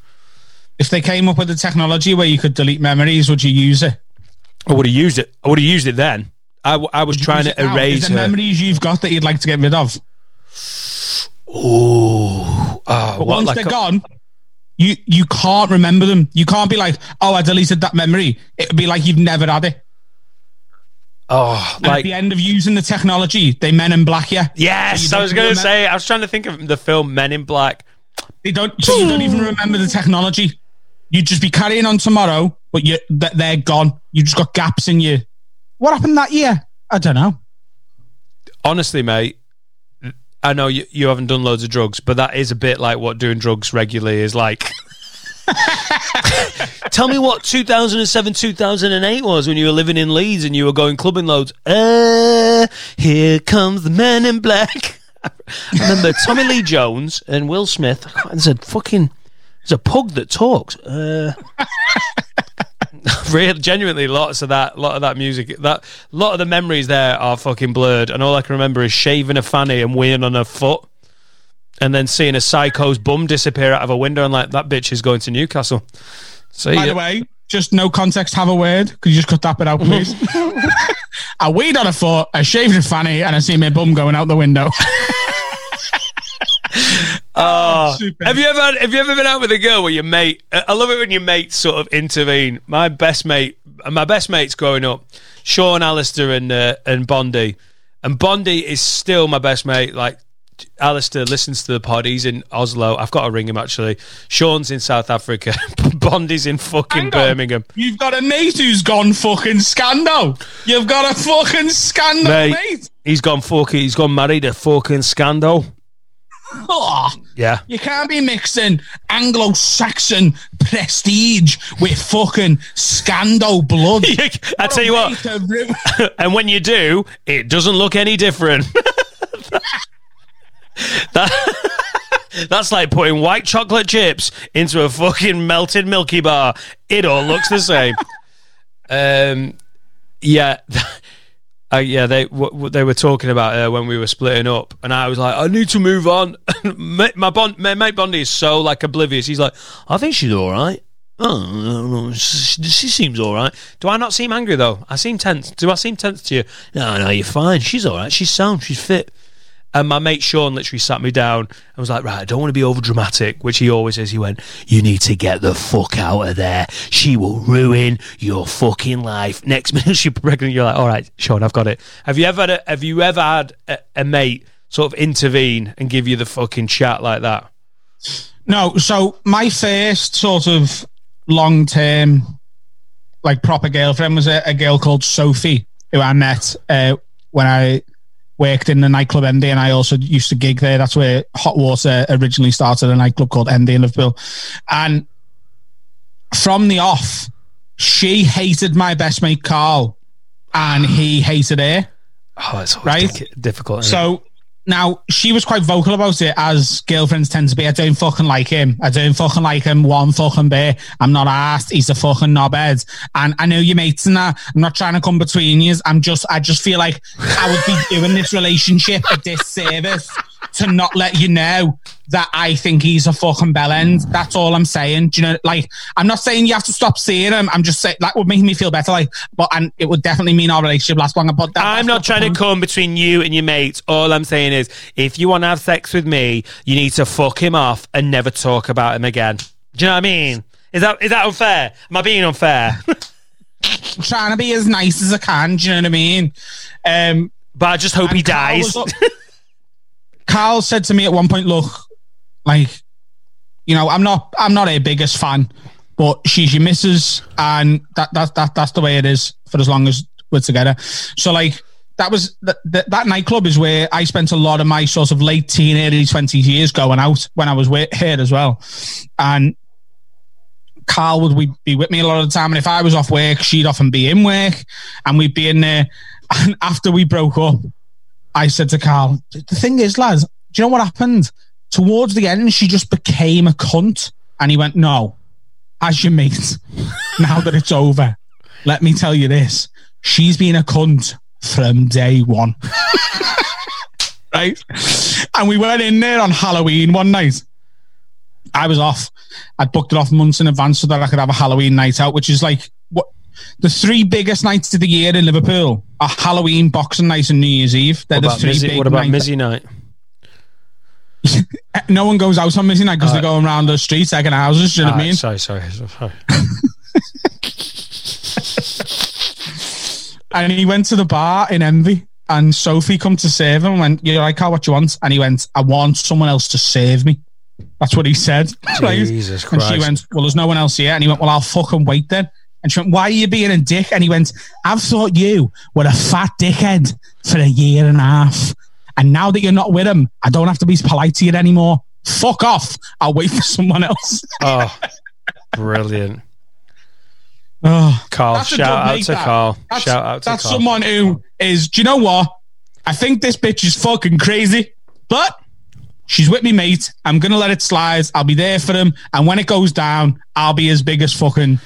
If they came up with the technology where you could delete memories, would you use it? I would have used it. I would have used it then. I, w- I was trying to erase Is there her. memories you've got that you'd like to get rid of? Oh, But what, once like they're a- gone, you you can't remember them. You can't be like, oh, I deleted that memory. It'd be like you've never had it. Oh, And at the end of using the technology, they men in black yeah. yes. So I was going to say. I was trying to think of the film Men in Black. They don't. So you don't even remember the technology. You'd just be carrying on tomorrow, but you th- they're gone. You just got gaps in you. What happened that year? I don't know. Honestly, mate. I know you, you haven't done loads of drugs, but that is a bit like what doing drugs regularly is like. Tell me what 2007, 2008 was when you were living in Leeds and you were going clubbing loads. Uh, here comes the man in black. I remember Tommy Lee Jones and Will Smith. There's a fucking, there's a pug that talks. Uh, real, genuinely, lots of that, lot of that music. That lot of the memories there are fucking blurred, and all I can remember is shaving a fanny and weighing on her foot, and then seeing a psycho's bum disappear out of a window, and like that bitch is going to Newcastle. So By the way, just no context. Have a word. Could you just cut that bit out, please? I weed on a foot, I shaved a fanny, and I see my bum going out the window. Oh, Super. have you ever had, have you ever been out with a girl where your mate? I love it when your mates sort of intervene. My best mate, my best mates growing up, Sean Alistair and uh, and Bondi, and Bondi is still my best mate. Like Alistair listens to the pod. He's in Oslo. I've got to ring him actually. Sean's in South Africa. Bondi's in fucking Birmingham. You've got a mate who's gone fucking scandal. You've got a fucking scandal, Mate, mate. he's gone fucking. He's gone married a fucking scandal. Oh, Yeah. you can't be mixing Anglo-Saxon prestige with fucking scandal blood. I tell you What a what. way to ru- and when you do, it doesn't look any different. that, that's like putting white chocolate chips into a fucking melted Milky Bar. It all looks the same. um, yeah, uh, yeah. They they were talking about her when we were splitting up, and I was like, I need to move on. my my, bond, my mate Bondi is so like oblivious. He's like, I think she's all right. Oh, she, she seems all right. Do I not seem angry though? I seem tense. Do I seem tense to you? No, no, you're fine. She's all right. She's sound. She's fit. And my mate Sean literally sat me down and was like, Right, I don't want to be over dramatic, which he always is. He went, You need to get the fuck out of there. She will ruin your fucking life. Next minute she's pregnant, you're like, All right, Sean, I've got it. Have you ever had a, have you ever had a, a mate sort of intervene and give you the fucking chat like that? No, so my first sort of long term, like proper girlfriend was a, a girl called Sophie, who I met uh, when I worked in the nightclub MD, and I also used to gig there. That's where Hot Water originally started, a nightclub called MD in Liverpool. And from the off, she hated my best mate Carl, and he hated her. Oh, it's Right. difficult. So now she was quite vocal about it, as girlfriends tend to be. I don't fucking like him. I don't fucking like him one fucking bit. I'm not asked. He's a fucking knobhead. And I know your mates and that. I'm not trying to come between you. I'm just, I just feel like I would be doing this relationship a disservice to not let you know that I think he's a fucking bellend. That's all I'm saying. Do you know, like, I'm not saying you have to stop seeing him. I'm just saying that would make me feel better. Like, but, and it would definitely mean our relationship lasts longer. But that, I'm not not trying to come between you and your mates. All I'm saying is, if you want to have sex with me, you need to fuck him off and never talk about him again. Do you know what I mean? Is that is that unfair? Am I being unfair? trying to be as nice as I can. Do you know what I mean? Um, but I just hope he dies. Carl, said to me at one point, "Look, like, you know, I'm not, I'm not a biggest fan, but she's your missus, and that, that, that, that's the way it is for as long as we're together." So, like, that was that that that nightclub is where I spent a lot of my sort of late teen, early twenties years going out when I was with here as well, and Carl would be with me a lot of the time, and if I was off work, she'd often be in work, and we'd be in there. And after we broke up, I said to Carl, "The thing is, lads, do you know what happened? Towards the end, she just became a cunt." And he went, "No, as you mate, now that it's over, let me tell you this: she's been a cunt from day one." right? And we went in there on Halloween one night. I was off. I'd booked it off months in advance so that I could have a Halloween night out, which is like the three biggest nights of the year in Liverpool are Halloween, Boxing Night, and New Year's Eve. They're What the about, three Mizzy, big what about. Mizzy night? No one goes out on Mizzy night because they're going around the streets taking houses. Do you know what I mean? Sorry, sorry, sorry. And he went to the bar in Envy, and Sophie come to save him. and Went, "You're like, Carl, what you want?" And he went, "I want someone else to save me." That's what he said. Jesus And she went, "Well, there's no one else here." And he went, "Well, I'll fucking wait then." And she went, "Why are you being a dick?" And he went, "I've thought you were a fat dickhead for a year and a half, and now that you're not with him, I don't have to be polite to you anymore. Fuck off. I'll wait for someone else." Oh, brilliant. Oh, Carl, shout out to that. Carl. That's, shout out to that's Carl. someone who is. Do you know what? I think this bitch is fucking crazy, but she's with me, mate. I'm gonna let it slide. I'll be there for him, and when it goes down, I'll be as big as fucking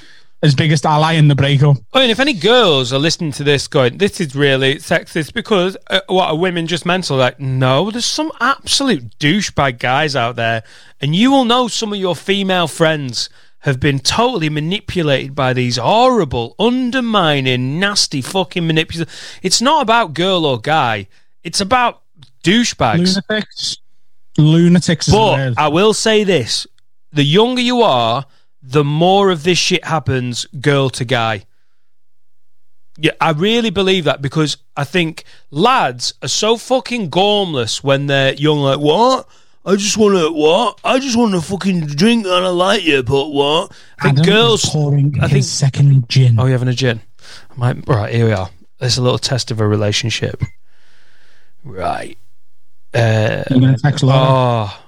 as biggest ally in the breakup. I mean, if any girls are listening to this going, this is really sexist because uh, what are women just mental? Like, no, there's some absolute douchebag guys out there, and you will know some of your female friends have been totally manipulated by these horrible, undermining, nasty fucking manipulators. It's not about girl or guy, it's about douchebags. Lunatics, lunatics. But. I will say this: the younger you are, the more of this shit happens, girl to guy. Yeah, I really believe that because I think lads are so fucking gormless when they're young. Like what? I just want to what? I just want to fucking drink and I like you, but what? I think Adam girls. pouring I his think. second gin. Oh, you having a gin? I might, right here we are. There's a little test of a relationship. Right. Uh, You're gonna text Laura? Oh,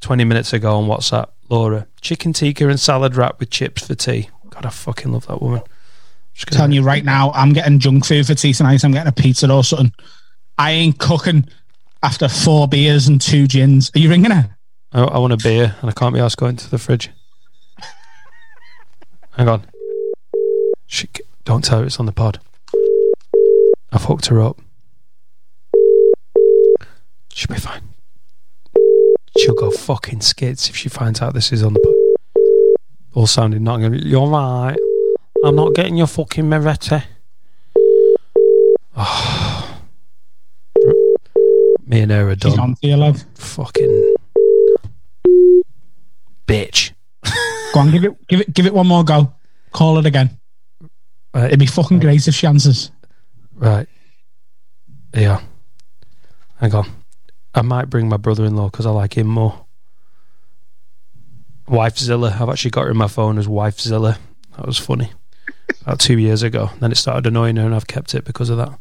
20 minutes ago on WhatsApp, Laura. Chicken tikka and salad wrap with chips for tea. God, I fucking love that woman. Just gonna- telling you right now, I'm getting junk food for tea tonight. I'm getting a pizza or something. I ain't cooking after four beers and two gins. Are you ringing her? I, I want a beer and I can't be asked going to the fridge. Hang on. She, don't tell her it's on the pod. I've hooked her up. She'll be fine. She'll go fucking skits if she finds out this is on the pod. All sounding not going to You're right. I'm not getting your fucking Moretti. Oh. Me and her are She's done. on to you, love. Fucking bitch. Go on, give it, give it, give it one more go. Call it again. It'd be fucking great if she answers. Right. Yeah. Hang on. I might bring my brother in law because I like him more. Wifezilla. I've actually got her in my phone as Wifezilla. That was funny. About two years ago. Then it started annoying her and I've kept it because of that.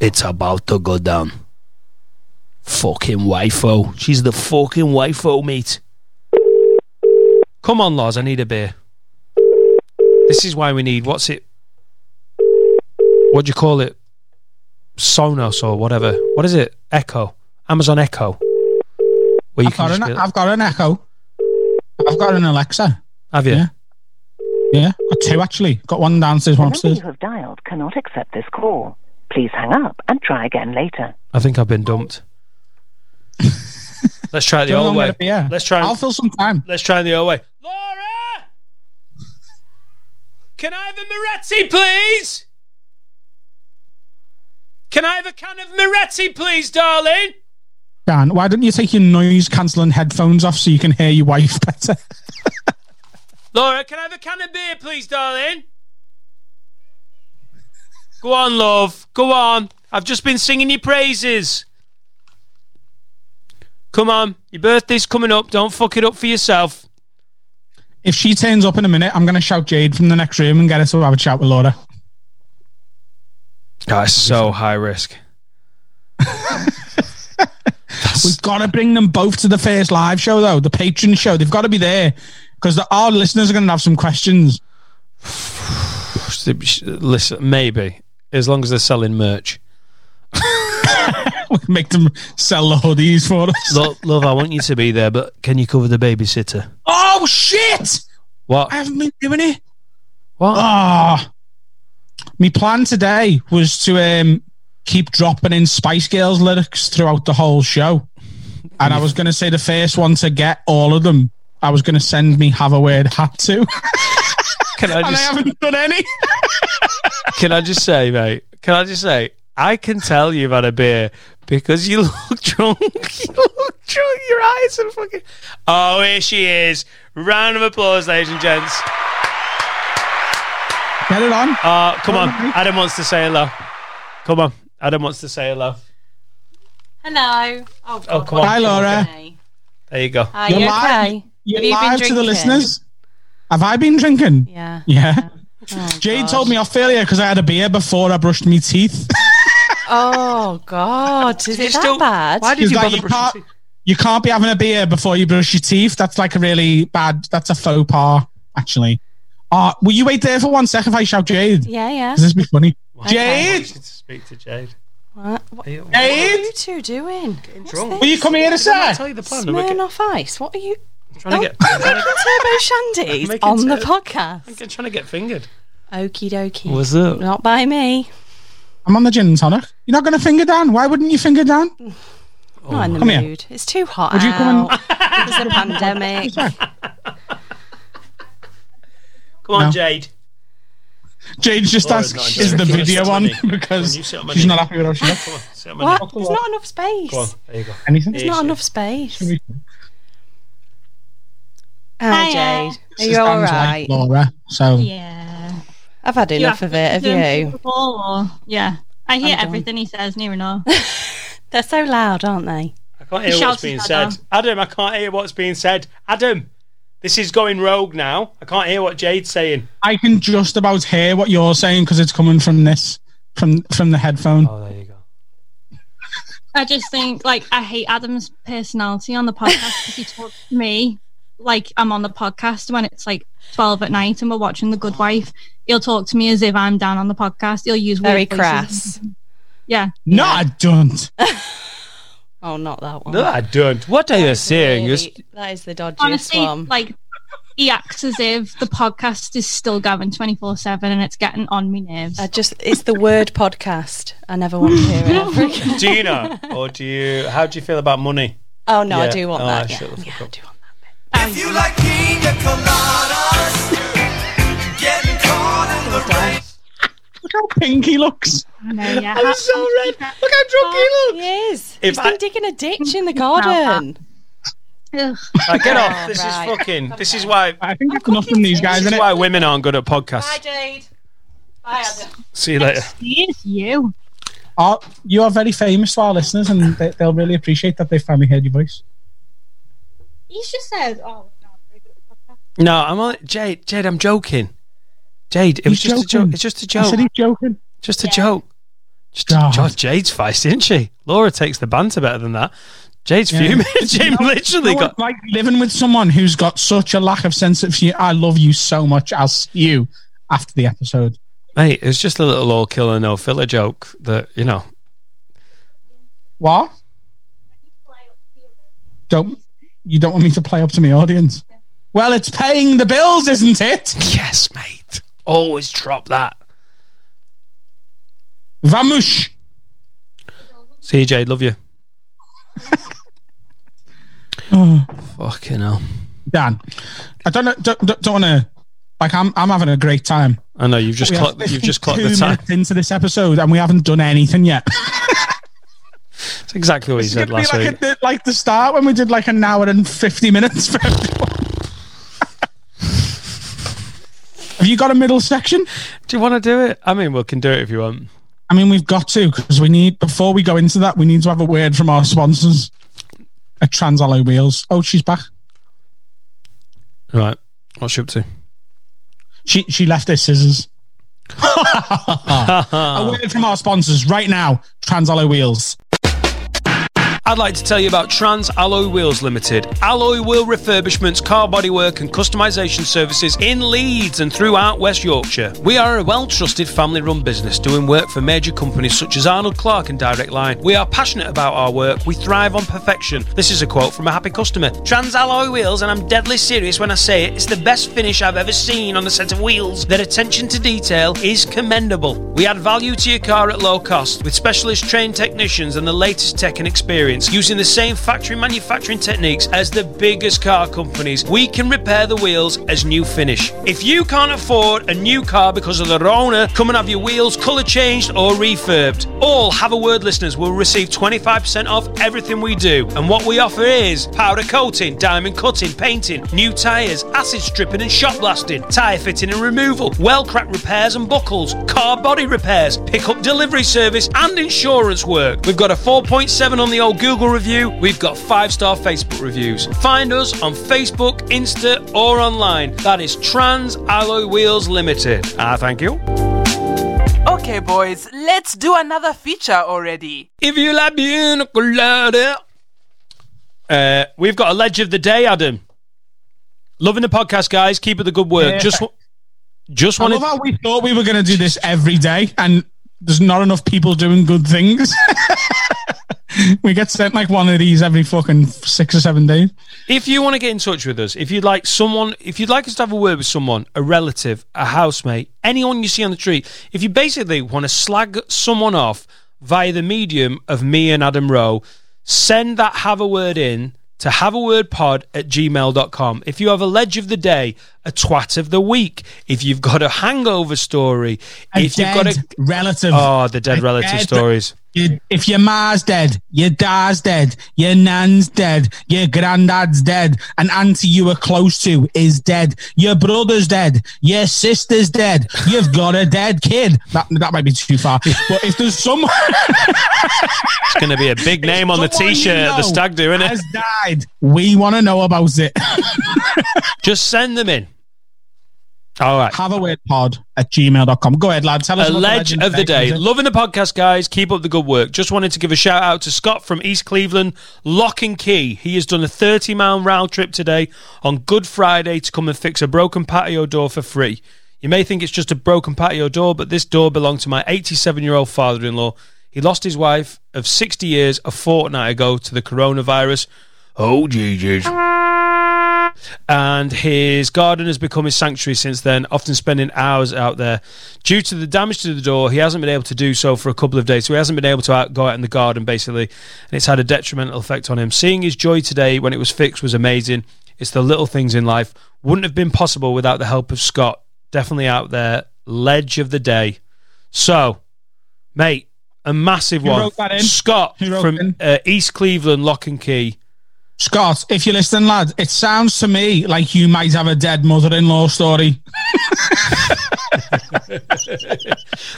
It's about to go down. Fucking wifo. She's the fucking wifo, mate. Come on, Loz. I need a beer. This is why we need. What's it? What do you call it? Sonos or whatever. What is it? Echo. Amazon Echo. Where you I've got, can an, just get- I've got an Echo. I've got an Alexa. have you? yeah. Yeah, got two actually. Got one downstairs, The one number upstairs. you have dialed cannot accept this call. Please hang up and try again later. I think I've been dumped. Let's try it the Go old way. get a beer. Let's try. I'll fill some time. Let's try the old way. Laura, can I have a Moretti, please? Can I have a can of Moretti, please, darling? Dan, why don't you take your noise cancelling headphones off so you can hear your wife better? Laura, can I have a can of beer, please, darling? Go on, love. Go on. I've just been singing your praises. Come on. Your birthday's coming up. Don't fuck it up for yourself. If she turns up in a minute, I'm going to shout Jade from the next room and get her to have a chat with Laura. That's so high risk. We've got to bring them both to the first live show, though, the patron show. They've got to be there because our listeners are going to have some questions. Listen, maybe. As long as they're selling merch. we can make them sell the hoodies for us. Love, love, I want you to be there, but can you cover the babysitter? Oh, shit! What? I haven't been doing it. What? Ah. My plan today was to um, keep dropping in Spice Girls lyrics throughout the whole show. And I was going to say the first one to get all of them, I was going to send me Have a Word Hat to. Can I and I just haven't done any. can I just say, mate? Can I just say, I can tell you've had a beer because you look drunk. you look drunk. Your eyes are fucking. Oh, here she is. Round of applause, ladies and gents. Get it on. Uh, come on. Adam wants to say hello. Come on. Adam wants to say hello. Hello. Oh, Oh, come on. Hi, Laura. There you go. Are You're you live- okay? You're Have you been live to the drinking? listeners. Have I been drinking? Yeah. Yeah. Oh, Jade God. told me off earlier because I had a beer before I brushed my teeth. Oh God, is it that still- bad? Why did She's you like, bother you brushing can't, your teeth? you can't be having a beer before you brush your teeth. That's like a really bad. That's a faux pas, actually. Uh, will you wait there for one sec if I shout Jade? Yeah, yeah. Does this be funny? Okay. Jade, to speak to Jade. What, what, Are you- what are you two doing? What's drunk. this? will you come here a Did I sec? tell you the plan? We're Smirnoff Ice. What are you? trying to Oh, get. making turbo shandies Making on the podcast. I'm trying to get fingered. Okie dokie. What's up? Not by me. I'm on the gin and tonic. You're not going to finger down. Why wouldn't you finger down? Not in the Come here. It's too hot Would you come out. It's a pandemic. Come on, No. Jade. Jade's just Laura's asked, not is the it. video Sit on on my because Can you sit on my she's knee? not happy with how she looks. Come on, sit on my What? knee. There's not enough space. Go on. There you go. Anything? There's not she enough space. Should we- Hi, oh, Hiya. Jade. Are This you all sounds like right? Laura. So Yeah. I've had enough of it. Have you? Before, or, yeah. I hear I'm done. everything he says, near enough. They're so loud, aren't they? I can't He hear what's shouts being his said. Adam, I can't hear what's being said. Adam, this is going rogue now. I can't hear what Jade's saying. I can just about hear what you're saying because it's coming from this, from from the headphone. Oh, there you go. I just think, like, I hate Adam's personality on the podcast because he talks to me like I'm on the podcast when it's like 12 at night and we're watching The Good Wife. He'll talk to me as if I'm down on the podcast. He'll use Very crass. Yeah. No, I don't. Oh, not that one. No, I don't. What are you saying? Really- You're- that is the dodgiest Honestly, one. like, he acts as if the podcast is still going 24 7 and it's getting on me nerves. I just, it's the word podcast. I never want to hear it ever again. Do you know? Or do you? How do you feel about money? Oh, no, I do want Oh, that. Yeah. Yeah, I do want that. If you like pina coladas, getting caught in the rain. Look how pink he looks. I know, yeah. I'm so red. Look how drunk he oh, He looks. is. If He's I- been digging a ditch in the garden. Ugh. Right, get Oh, off. This right. is fucking. This is why. I think that's enough from these guys, This isn't is it? why women aren't good at podcasts. Bye, Jade. Bye, Adam. See you later. Yes, you. Oh, you are very famous to our listeners, and they, they'll really appreciate that they finally heard your voice. He's just said, oh, no, I'm very good at the podcast. No, I'm on Jade. Jade, I'm joking. Jade, it was He's just a joke. It's just a joke. said he's joking. Just a joke. Just God. God, Jade's feisty, isn't she? Laura takes the banter better than that. Jade's Yeah. fuming. Jim You know- literally you know got. like living with someone who's got such a lack of sense of humor. I love you so much. I'll see you after the episode. Mate, it was just a little all killer no filler joke that you know. What? Don't you don't want me to play up to my audience? Well, it's paying the bills, isn't it? Yes, mate. Always drop that. Vamos. CJ. Love you. Oh, Fucking hell. Dan, I don't know, don't, don't, don't want to. Like, I'm I'm having a great time. I know you've just We have clocked, you've just clocked the 52 time. into this episode, and we haven't done anything yet. It's exactly what he It's said last like, week. at the, like the start when we did like an hour and 50 minutes for everyone. Have you got a middle section? Do you want to do it? I mean, we can do it if you want. I mean, we've got to because we need before we go into that, we need to have a word from our sponsors at TransAlloy Wheels. Oh, she's back. Right. What's she up to? She she left her scissors. a word from our sponsors right now. TransAlloy Wheels. I'd like to tell you about TransAlloy Wheels Limited. Alloy wheel refurbishments, car bodywork, and customization services in Leeds and throughout West Yorkshire. We are a well trusted family run business doing work for major companies such as Arnold Clark and Direct Line. We are passionate about our work, we thrive on perfection. This is a quote from a happy customer. TransAlloy Wheels, and I'm deadly serious when I say it, it's the best finish I've ever seen on a set of wheels. Their attention to detail is commendable. We add value to your car at low cost with specialist trained technicians and the latest tech and experience using the same factory manufacturing techniques as the biggest car companies. We can repair the wheels as new finish. If you can't afford a new car because of the owner, come and have your wheels colour changed or refurbed. All Have a Word listeners will receive 25% off everything we do. And what we offer is powder coating, diamond cutting, painting, new tyres, acid stripping and shot blasting, tyre fitting and removal, well crack repairs and buckles, car body repairs, pickup delivery service and insurance work. We've got a 4.7 on the old Google review. We've got 5-star Facebook reviews. Find us on Facebook, Insta or online. That is Trans Alloy Wheels Limited. Ah, thank you. Okay, boys, let's do another feature already. If you like pina colada. Uh, we've got a ledge of the day, Adam. Loving the podcast, guys. Keep up the good work. Yeah. Just, wa- just I wanted. love how we thought we were going to do this every day, and there's not enough people doing good things. we get sent like one of these every fucking six or seven days. If you want to get in touch with us, if you'd like someone, if you'd like us to have a word with someone, a relative, a housemate, anyone you see on the street, if you basically want to slag someone off via the medium of me and Adam Rowe, send that have a word in to have a word pod at gmail.com. If you have a ledge of the day, a twat of the week, if you've got a hangover story, A if you've got a relative. Oh, the dead relative dead- stories. You- if your ma's dead, your dad's dead, your nan's dead, your granddad's dead, an auntie you were close to is dead, your brother's dead, your sister's dead, you've got a dead kid. That, that might be too far. But if there's someone It's going to be a big name on the t-shirt at the stag do, isn't it? has died, we want to know about it. Just send them in. All right. Have a word pod at gmail.com. Go ahead, lad. Tell us A ledge legend of the day. Loving the podcast, guys. Keep up the good work. Just wanted to give a shout out to Scott from East Cleveland, Lock and Key. He has done a 30 mile round trip today on Good Friday to come and fix a broken patio door for free. You may think it's just a broken patio door, but this door belonged to my 87 year old father in law. He lost his wife of 60 years a fortnight ago to the coronavirus. Oh, Jesus. And his garden has become his sanctuary since then, often spending hours out there. Due to the damage to the door, he hasn't been able to do so for a couple of days. So he hasn't been able to out, go out in the garden, basically. And it's had a detrimental effect on him. Seeing his joy today when it was fixed was amazing. It's the little things in life. Wouldn't have been possible without the help of Scott. Definitely out there. Ledge of the day. So, mate, a massive Who one. wrote that in? Scott from uh, East Cleveland, Lock and Key. Scott, if you're listening, lad, it sounds to me like you might have a dead mother-in-law story.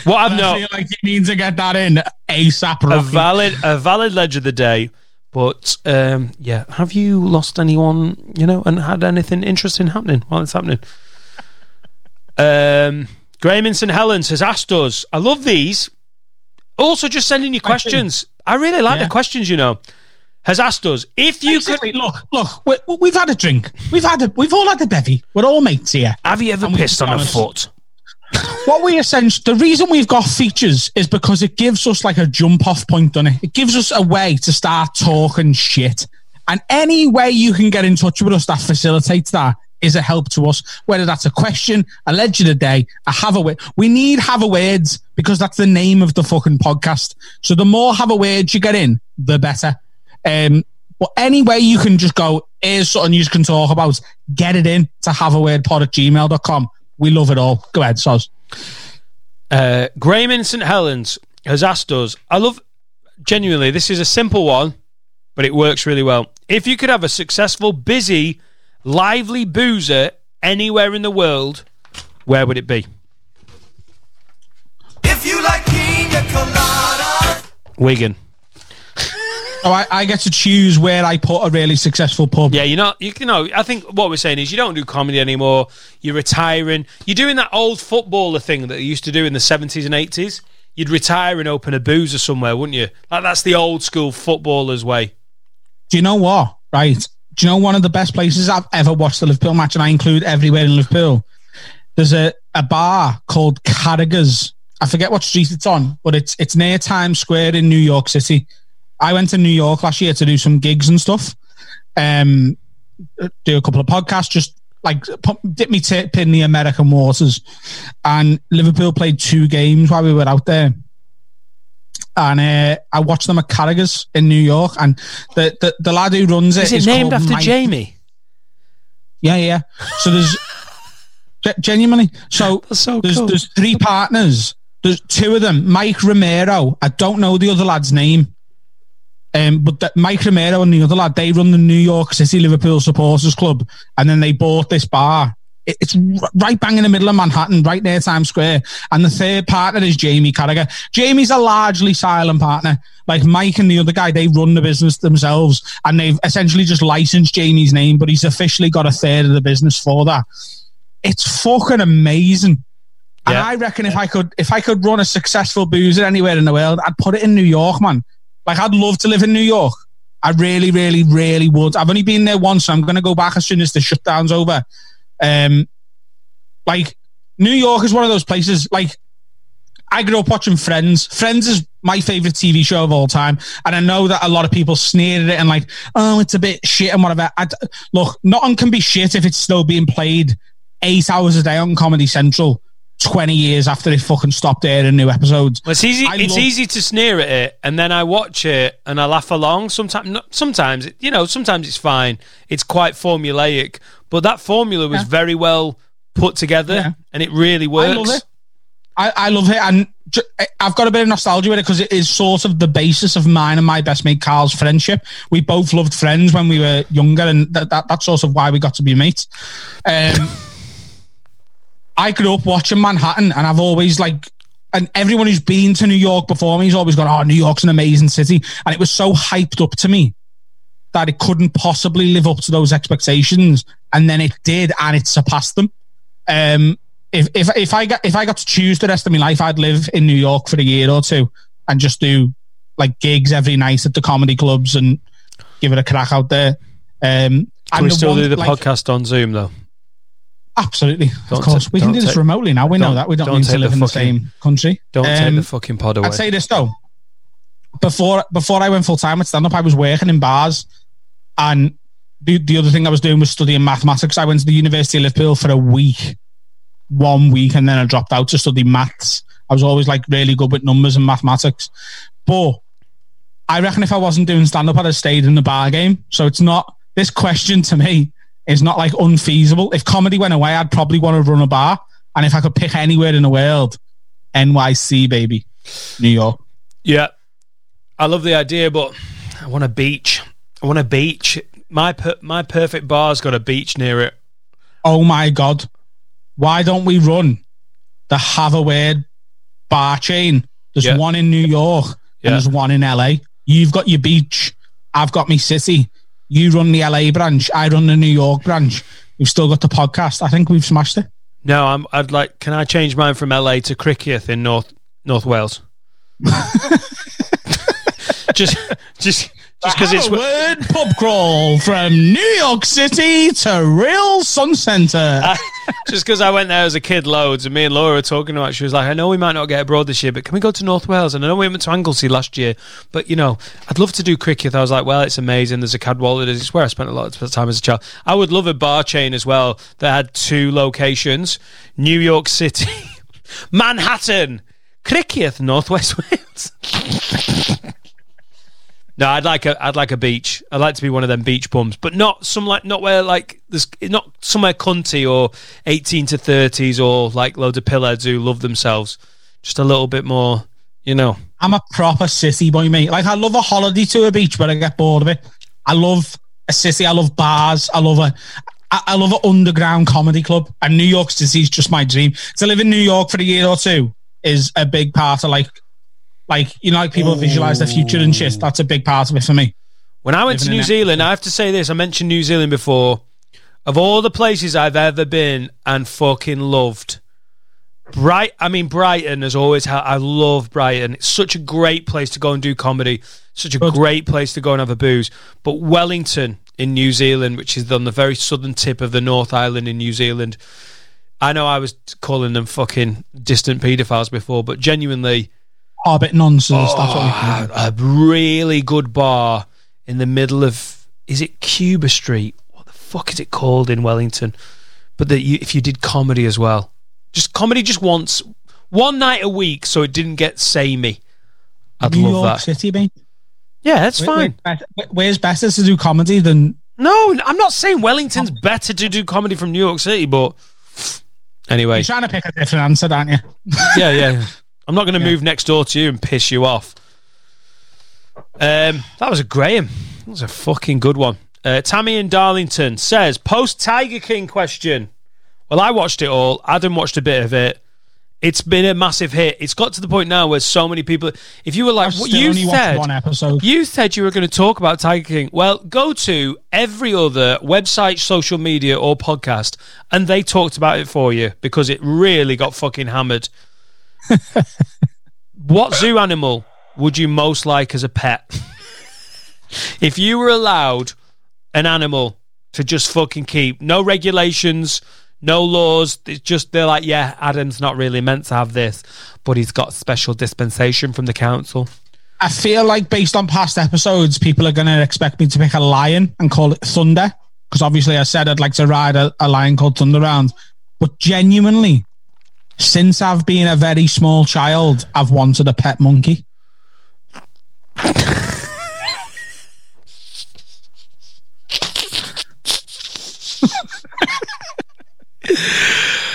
What I've I no feel like you need to get that in ASAP. a valid a valid ledge of the day. But um, yeah, have you lost anyone? You know, and had anything interesting happening while it's happening? Um, Graham in St Helens has asked us. I love these. Also, just sending you questions. I really like Yeah. the questions. You know, has asked us if you could. Look, look, we, we've had a drink. We've had a, we've all had a bevy. We're all mates here. Have you ever And pissed on a foot? What we essentially, the reason we've got features is because it gives us like a jump off point, doesn't it? It gives us a way to start talking shit. And any way you can get in touch with us that facilitates that is a help to us. Whether that's a question, a legend a day, a have a word. We need have a words because that's the name of the fucking podcast. So the more have a words you get in, the better. Um, but any way you can just go, here's something you can talk about, get it in to have a word pod at gmail.com. We love it all. Go ahead, Soz. Uh, Graham in St Helens has asked us. I love genuinely. This is a simple one, but it works really well. If you could have a successful, busy, lively boozer anywhere in the world, where would it be? If you like pina colada, Wigan. So I, I get to choose where I put a really successful pub. Yeah, you're not. You, you know, I think what we're saying is you don't do comedy anymore. You're retiring. You're doing that old footballer thing that you used to do in the 70s and 80s. You'd retire and open a boozer somewhere, wouldn't you? Like that's the old school footballers way. Do you know what? Right. Do you know one of the best places I've ever watched the Liverpool match, and I include everywhere in Liverpool? There's a, a bar called Carragher's. I forget what street it's on, but it's it's near Times Square in New York City. I went to New York last year to do some gigs and stuff. Um, do a couple of podcasts, just like put, dip me tip in the American waters. And Liverpool played two games while we were out there. And uh, I watched them at Carragher's in New York, and the, the, the lad who runs it Is it is named after Mike- Jamie? Yeah, yeah. So there's ge- genuinely. So, so there's cool. there's three partners. There's two of them. Mike Romero. I don't know the other lad's name. Um, but that Mike Romero and the other lad, they run the New York City Liverpool Supporters Club, and then they bought this bar. It- It's right bang in the middle of Manhattan, right near Times Square. And the third partner is Jamie Carragher. Jamie's a largely silent partner. Like Mike and the other guy, they run the business themselves, and they've essentially just licensed Jamie's name, but he's officially got a third of the business for that. It's fucking amazing. And I reckon if I could, if I could run a successful boozer anywhere in the world, I'd put it in New York, man. Like I'd love to live in New York. I really, really, really would. I've only been there once, so I'm going to go back as soon as the shutdown's over. Um, like New York is one of those places. Like I grew up watching Friends. Friends is my favorite TV show of all time, and I know that a lot of people sneered at it and like, oh, it's a bit shit and whatever. I look, nothing can be shit if it's still being played eight hours a day on Comedy Central. 20 years after they fucking stopped airing new episodes. Well, it's easy. I it's love- easy to sneer at it, and then I watch it and I laugh along. Sometimes, sometimes you know, sometimes it's fine. It's quite formulaic, but that formula was Yeah. very well put together, and it really works. I love it. I, I love it, and I've got a bit of nostalgia with it because it is sort of the basis of mine and my best mate Carl's friendship. We both loved Friends when we were younger, and that, that that's sort of why we got to be mates. Um, I grew up watching Manhattan, and I've always like, and everyone who's been to New York before me has always gone, "Oh, New York's an amazing city," and it was so hyped up to me that it couldn't possibly live up to those expectations, and then it did, and it surpassed them. Um, if if if I got if I got to choose the rest of my life, I'd live in New York for a year or two and just do like gigs every night at the comedy clubs and give it a crack out there. Um, Can and we the still one- do the like- podcast on Zoom though? Absolutely, Don't of course. ta- we can don't this take- remotely now. We know that we don't, don't need to live in the same country. Don't take Um, the fucking pod away. I'd say this though. Before before I went full time at stand up, I was working in bars, and the the other thing I was doing was studying mathematics. I went to the University of Liverpool for a week, one week, and then I dropped out to study maths. I was always like really good with numbers and mathematics, but I reckon if I wasn't doing stand up, I'd have stayed in the bar game. So it's not this question to me is not like unfeasible. If comedy went away, I'd probably want to run a bar, and if I could pick anywhere in the world, NYC baby, New York. Yeah, I love the idea, but I want a beach. I want a beach. My per- my perfect bar's got a beach near it. Oh my god, why don't we run the Have a Word bar chain? There's Yeah. one in New York Yeah. and there's one in LA. You've got your beach. I've got me city. You run the LA branch. I run the New York branch. We've still got the podcast. I think we've smashed it. No, I'm. I'd like. Can I change mine from LA to Criccieth in North North Wales? just, just, just because it's. Word pub crawl from New York City to Rhyl Sun Center. just because I went there as a kid loads, and me and Laura were talking about. it, She was like, "I know we might not get abroad this year, but can we go to North Wales?" And I know we went to Anglesey last year, but you know, I'd love to do cricket. I was like, "Well, it's amazing. There's a Cadwalader. It's where I spent a lot of time as a child. I would love a bar chain as well that had two locations: New York City, Manhattan, Cricket, Northwest Wales." No, I'd like a I'd like a beach. I'd like to be one of them beach bums, but not some like not where like there's not somewhere cunty or eighteen to thirties or like loads of pillheads who love themselves. Just a little bit more, you know. I'm a proper city boy, mate. Like I love a holiday to a beach, but I get bored of it. I love a city. I love bars. I love a. I, I love an underground comedy club, and New York City is just my dream. To live in New York for a year or two is a big part of like, like you know, like people visualize the future and shit. That's a big part of it for me. When I went to Living in New. Zealand, I have to say this. I mentioned New Zealand before. Of all the places I've ever been and fucking loved, Bright. I mean, Brighton has always had. I love Brighton. It's such a great place to go and do comedy. Such a great place to go and have a booze. But Wellington in New Zealand, which is on the very southern tip of the North Island in New Zealand, I know I was calling them fucking distant paedophiles before, but genuinely, Hobbit nonsense. that's what Oh, call a really good bar in the middle of is it Cuba Street? What the fuck is it called in Wellington? But that you, if you did comedy as well, just comedy just once, one night a week, so it didn't get samey. I'd New love York that. City, mate. Yeah, that's Where- fine. where- where- Where's better to do comedy than No, I'm not saying Wellington's better to do comedy from New York City, but anyway, You're trying to pick a different answer, aren't you? yeah, yeah. I'm not going to move next door to you and piss you off. Um, that was a Graham. That was a fucking good one. Uh, Tammy in Darlington says post Tiger King question. Well, I watched it all. Adam watched a bit of it. It's been a massive hit. It's got to the point now where so many people. If you were like, what you said, one episode. you said you were going to talk about Tiger King. Well, go to every other website, social media, or podcast, and they talked about it for you because it really got fucking hammered. What zoo animal would you most like as a pet? if you were allowed an animal to just fucking keep, no regulations, no laws, it's just they're like, yeah, Adam's not really meant to have this, but he's got special dispensation from the council. I feel like based on past episodes, people are going to expect me to pick a lion and call it Thunder. Because obviously I said I'd like to ride a, a lion called Thunder around. But genuinely, since I've been a very small child, I've wanted a pet monkey.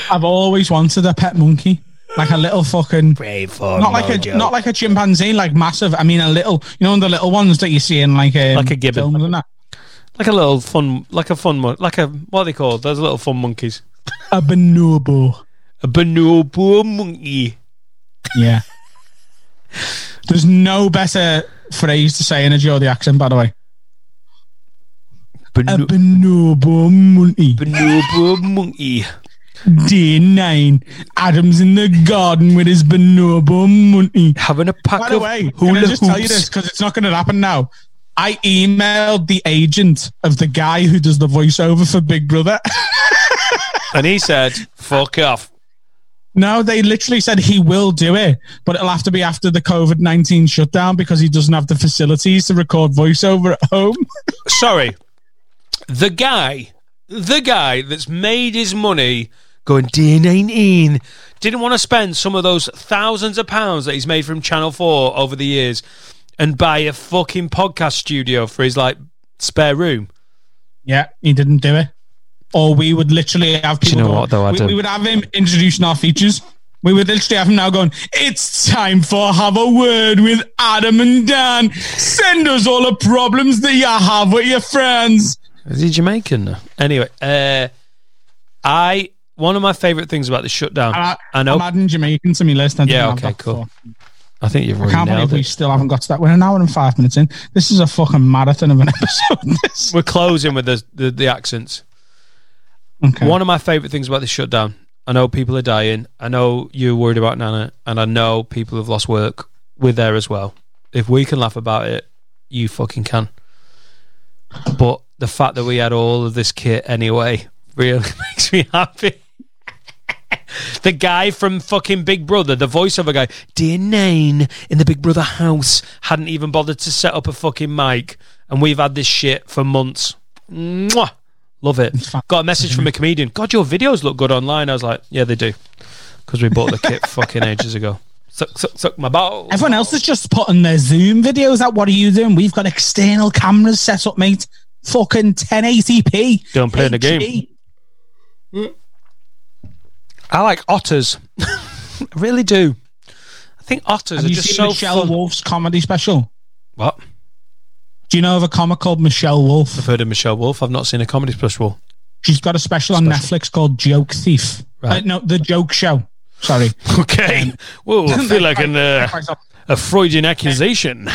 I've always wanted a pet monkey, like a little fucking brave not like a not like a chimpanzee, like massive. I mean, a little, you know, the little ones that you see in like um, Like a gibbon. films and that. Like a little fun, like a fun like a what are they called? Those little fun monkeys. A bonobo. A bonobo monkey. Yeah. There's no better phrase to say in a Geordie accent, by the way. a bonobo monkey. Bonobo monkey. Day nine. Adam's in the garden with his bonobo monkey. Having a pack By the of way, can I just tell you this because it's not going to happen now. I emailed the agent of the guy who does the voiceover for Big Brother. And he said, "Fuck off." No, they literally said he will do it, but it'll have to be after the COVID 19 shutdown because he doesn't have the facilities to record voiceover at home. Sorry, the guy, the guy that's made his money going day nineteen didn't want to spend some of those thousands of pounds that he's made from Channel Four over the years and buy a fucking podcast studio for his like spare room. Yeah, he didn't do it. Or we would literally have Do you people. know go- what, though, we, Adam? we would have him introducing our features. We would literally have him now going, It's time for Have a Word with Adam and Dan. Send us all the problems that you have with your friends. Is he Jamaican? Anyway, uh, I one of my favourite things about the shutdown. I, I know. I'm adding Jamaican to my list. I yeah. Okay. Cool. before. I think you've I can't believe nailed we still haven't got to that. We're an hour and five minutes in. This is a fucking marathon of an episode. We're closing with the the, the accents. Okay. One of my favourite things about this shutdown. I know people are dying. I know you're worried about Nana, and I know people have lost work. We're there as well. If we can laugh about it, you fucking can. But the fact that we had all of this kit anyway really makes me happy. the guy from fucking Big Brother, the voiceover guy, Dear Nine in the Big Brother house, hadn't even bothered to set up a fucking mic, and we've had this shit for months. Mwah! Love it. Got a message from a comedian. God, your videos look good online. I was like, yeah, they do, because we bought the kit fucking ages ago. Suck, suck, suck my balls. Everyone else is just putting their Zoom videos out. What are you doing? We've got external cameras set up, mate. Fucking 1080p. Don't play in the game. I like otters. I really do. I think otters Have are you just seen so Michelle fun. Wolf's comedy special? What? Do you know of a comic called Michelle Wolf? I've heard of Michelle Wolf. I've not seen a comedy special. She's got a special, on Netflix called Joke Thief. Right. Uh, no, The Joke Show. Sorry. Okay. Whoa, I feel like an, uh, a Freudian accusation.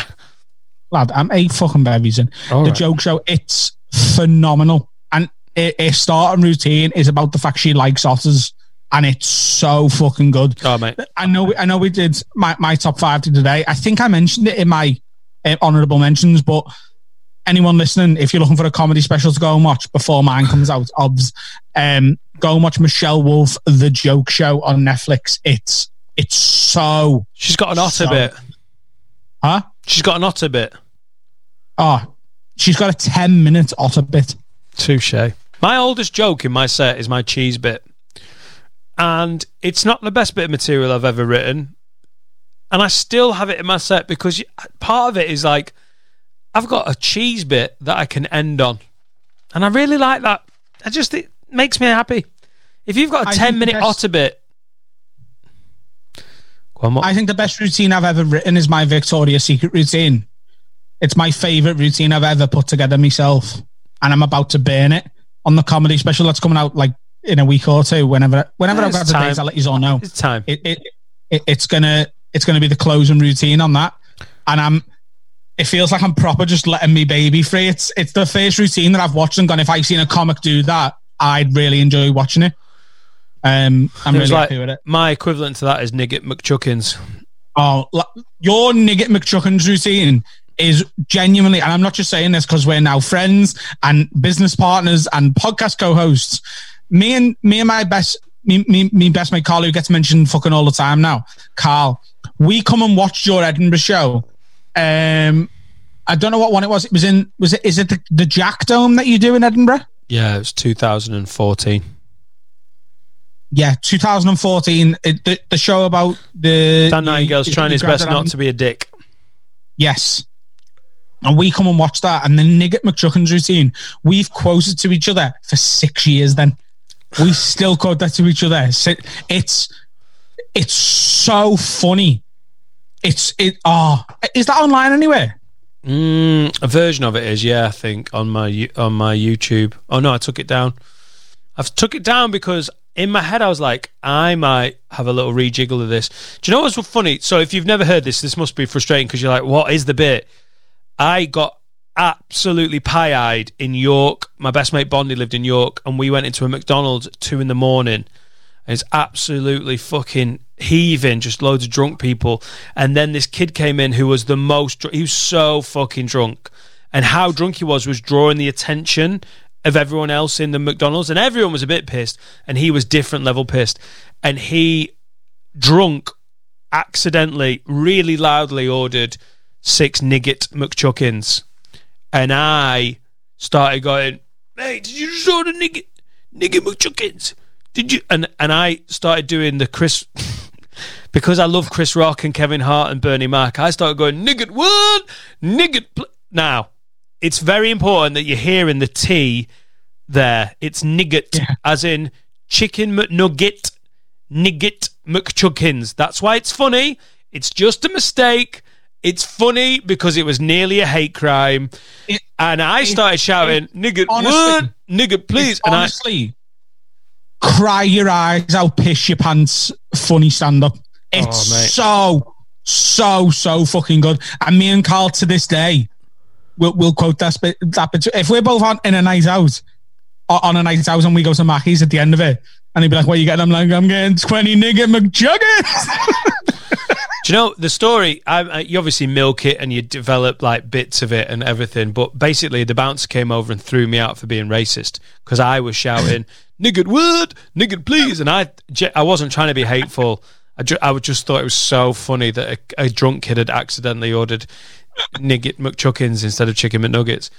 Lad, I'm eight fucking berries in. All the right. Joke Show, it's phenomenal. And her starting routine is about the fact she likes otters. And it's so fucking good. Oh, mate. I know. we- I know. We did my, my top five to today. I think I mentioned it in my uh, honourable mentions. But anyone listening, if you're looking for a comedy special to go and watch before mine comes out, obs, um, go and watch Michelle Wolf, The Joke Show on Netflix. It's it's so. She's got an otter so- bit. Huh? She's got an otter bit. Oh, she's got a ten minute otter bit. Touche. My oldest joke in my set is my cheese bit. And it's not the best bit of material I've ever written. And I still have it in my set because part of it is like, I've got a cheese bit that I can end on. And I really like that. I just, it makes me happy. If you've got a I 10 minute that's- otter bit. On. I think the best routine I've ever written is my Victoria's Secret routine. It's my favourite routine I've ever put together myself. And I'm about to burn it on the comedy special that's coming out like in a week or two. Whenever whenever I've got the days, I'll let you all know. It's time. It, it, it it's gonna it's gonna be the closing routine on that. And I'm it feels like I'm proper just letting me baby free. It's it's the first routine that I've watched and gone, if I've seen a comic do that, I'd really enjoy watching it. Um I'm really like- happy with it. My equivalent to that is Nigget McChuckins. Oh, your Nigget McChuckins routine is genuinely, and I'm not just saying this because we're now friends and business partners and podcast co-hosts. Me and me and my best, me, me, me best mate Carl, who gets mentioned fucking all the time now. Carl, we come and watch your Edinburgh show. Um, I don't know what one it was. It was in. Was it? Is it the, the Jack Dome that you do in Edinburgh? Yeah, it was 2014. Yeah, 2014. It, the, the show about the Dan Nightingale's the- trying his best not to be a dick. Yes. And we come and watch that. And the Nigget McChuckins routine, we've quoted to each other for six years then. We still quote that to each other. It's it's so funny. It's it oh is that online anywhere? Mm, a version of it is, yeah, I think on my on my YouTube. Oh no, I took it down. I've took it down because in my head I was like, I might have a little rejiggle of this. Do you know what's funny? So if you've never heard this, this must be frustrating because you're like, what is the bit? I got absolutely pie eyed in York. My best mate Bondi lived in York, and we went into a McDonald's two in the morning. It's absolutely fucking heaving, just loads of drunk people. And then this kid came in who was the most, dr- he was so fucking drunk. And how drunk he was was drawing the attention of everyone else in the McDonald's. And everyone was a bit pissed, and he was different level pissed. And he, drunk, accidentally, really loudly ordered six Nigget McChuckins. And I started going, mate, did you just order Nigget, Nigget McChuckins? Did you? And, and I started doing the Chris, because I love Chris Rock and Kevin Hart and Bernie Mac, I started going, Nigget what? Nigget. Pl-. Now, it's very important that you're hearing the T there. It's Nigget, as in chicken McNugget, Nigget McChuckins. That's why it's funny. It's just a mistake. It's funny because it was nearly a hate crime. and I started shouting, Nigget, honestly- what? Nigget, please. And I, Honestly, cry your eyes out, piss your pants, funny stand up. Oh, it's Oh, so, so, so fucking good. And me and Carl to this day, we'll, we'll quote that bit. That bit. If we're both on in a night out, on a night out, and we go to Mackey's at the end of it, and he'd be like, "What are you getting?" I'm like, "I'm getting twenty nigger McJuggins." Do you know the story? I, I, you obviously milk it and you develop like bits of it and everything, but basically the bouncer came over and threw me out for being racist because I was shouting "nigger word, nigger please," and I I wasn't trying to be hateful. I, ju- I just thought it was so funny that a, a drunk kid had accidentally ordered nigget McChuckins instead of chicken McNuggets.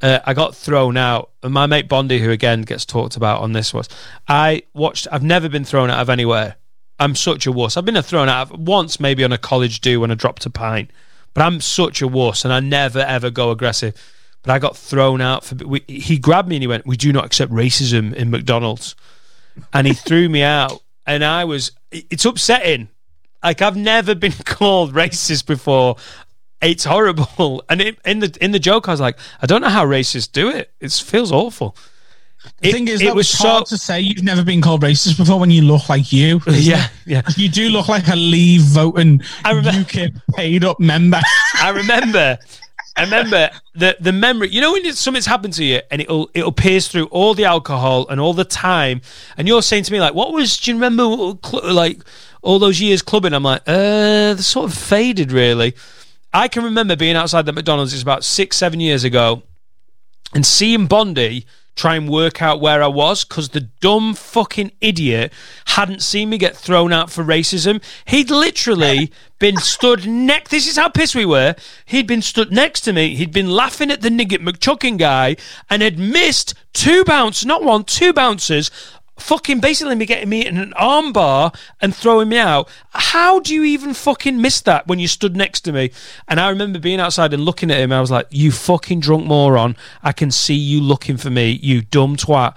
Uh, I got thrown out, and my mate Bondi, who again gets talked about on this, was I watched. I've never been thrown out of anywhere. I'm such a wuss. I've been thrown out of once, maybe on a college do when I dropped a pint, but I'm such a wuss, and I never ever go aggressive. But I got thrown out for. We, he grabbed me and he went, "We do not accept racism in McDonald's," and he threw me out, and I was. It's upsetting. Like I've never been called racist before. It's horrible. And it, in the in the joke, I was like, I don't know how racists do it. It feels awful. The It- thing is, it that was was hard so- to say you've never been called racist before when you look like you. Yeah, it? yeah. You do look like a Leave voting I remember- UKIP paid up member. I remember. I remember the the memory. You know when something's happened to you and it'll it'll pierce through all the alcohol and all the time, and you're saying to me like, "What was? Do you remember like all those years clubbing?" I'm like, "Uh, they're sort of faded, really." I can remember being outside the McDonald's. It's about six, seven years ago, and seeing Bondi try and work out where I was because the dumb fucking idiot hadn't seen me get thrown out for racism. He'd literally been stood next. This is how pissed we were. He'd been stood next to me. He'd been laughing at the nigget McChucking guy and had missed two bounces, not one, two bounces. Fucking basically me getting me in an armbar and throwing me out. How do you even fucking miss that when you stood next to me? And I remember being outside and looking at him. I was like, "You fucking drunk moron! I can see you looking for me, you dumb twat."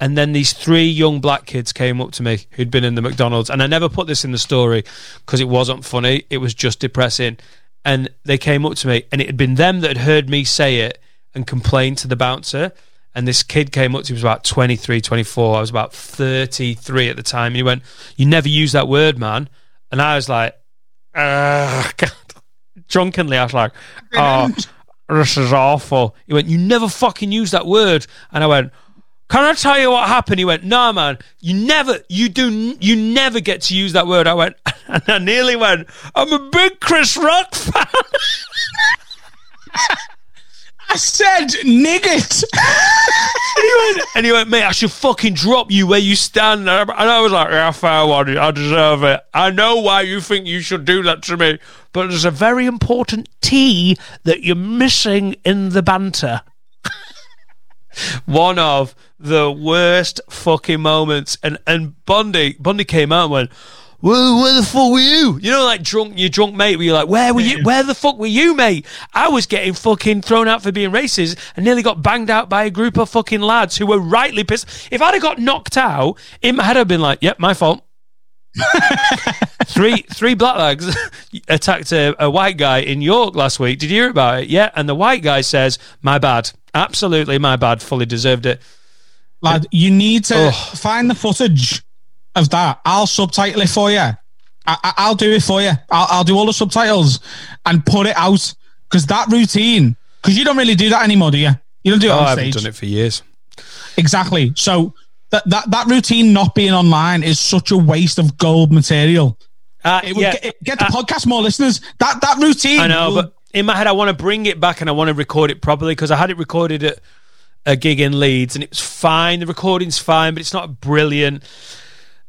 And then these three young black kids came up to me who'd been in the McDonald's, and I never put this in the story because it wasn't funny. It was just depressing. And they came up to me, and it had been them that had heard me say it and complained to the bouncer. And this kid came up to me, he was about 23, 24. I was about 33 at the time. And he went, You never use that word, man. And I was like, ah, Ugh, God. Drunkenly, I was like, Oh, this is awful. He went, You never fucking use that word. And I went, Can I tell you what happened? He went, Nah, man, you never, you do, you never get to use that word. I went, and I nearly went, I'm a big Chris Rock fan. I said nigget. And he went, and he went, mate, I should fucking drop you where you stand. And I, was like, yeah, fair one. I deserve it. I know why you think you should do that to me, but there's a very important T that you're missing in the banter. One of the worst fucking moments. And and Bondi Bondi came out and went, where, where the fuck were you? You know, like drunk, your drunk mate, where you're like, where were you? Where the fuck were you, mate? I was getting fucking thrown out for being racist and nearly got banged out by a group of fucking lads who were rightly pissed. If I'd have got knocked out, my head I'd been like, yep, my fault. three three black lads attacked a, a white guy in York last week. Did you hear about it? Yeah, and the white guy says, "My bad, absolutely my bad, fully deserved it." Lad, you need to Ugh. find the footage of that. I'll subtitle it for you. I, I, I'll do it for you. I'll, I'll do all the subtitles and put it out because that routine. Because you don't really do that anymore, do you? You don't do it Oh, on I haven't done it for years. Exactly. So that, that that routine not being online is such a waste of gold material. Uh, It would yeah, get, get the podcast more listeners. That that routine. I know, will- but in my head, I want to bring it back and I want to record it properly because I had it recorded at a gig in Leeds and it was fine. The recording's fine, but it's not brilliant.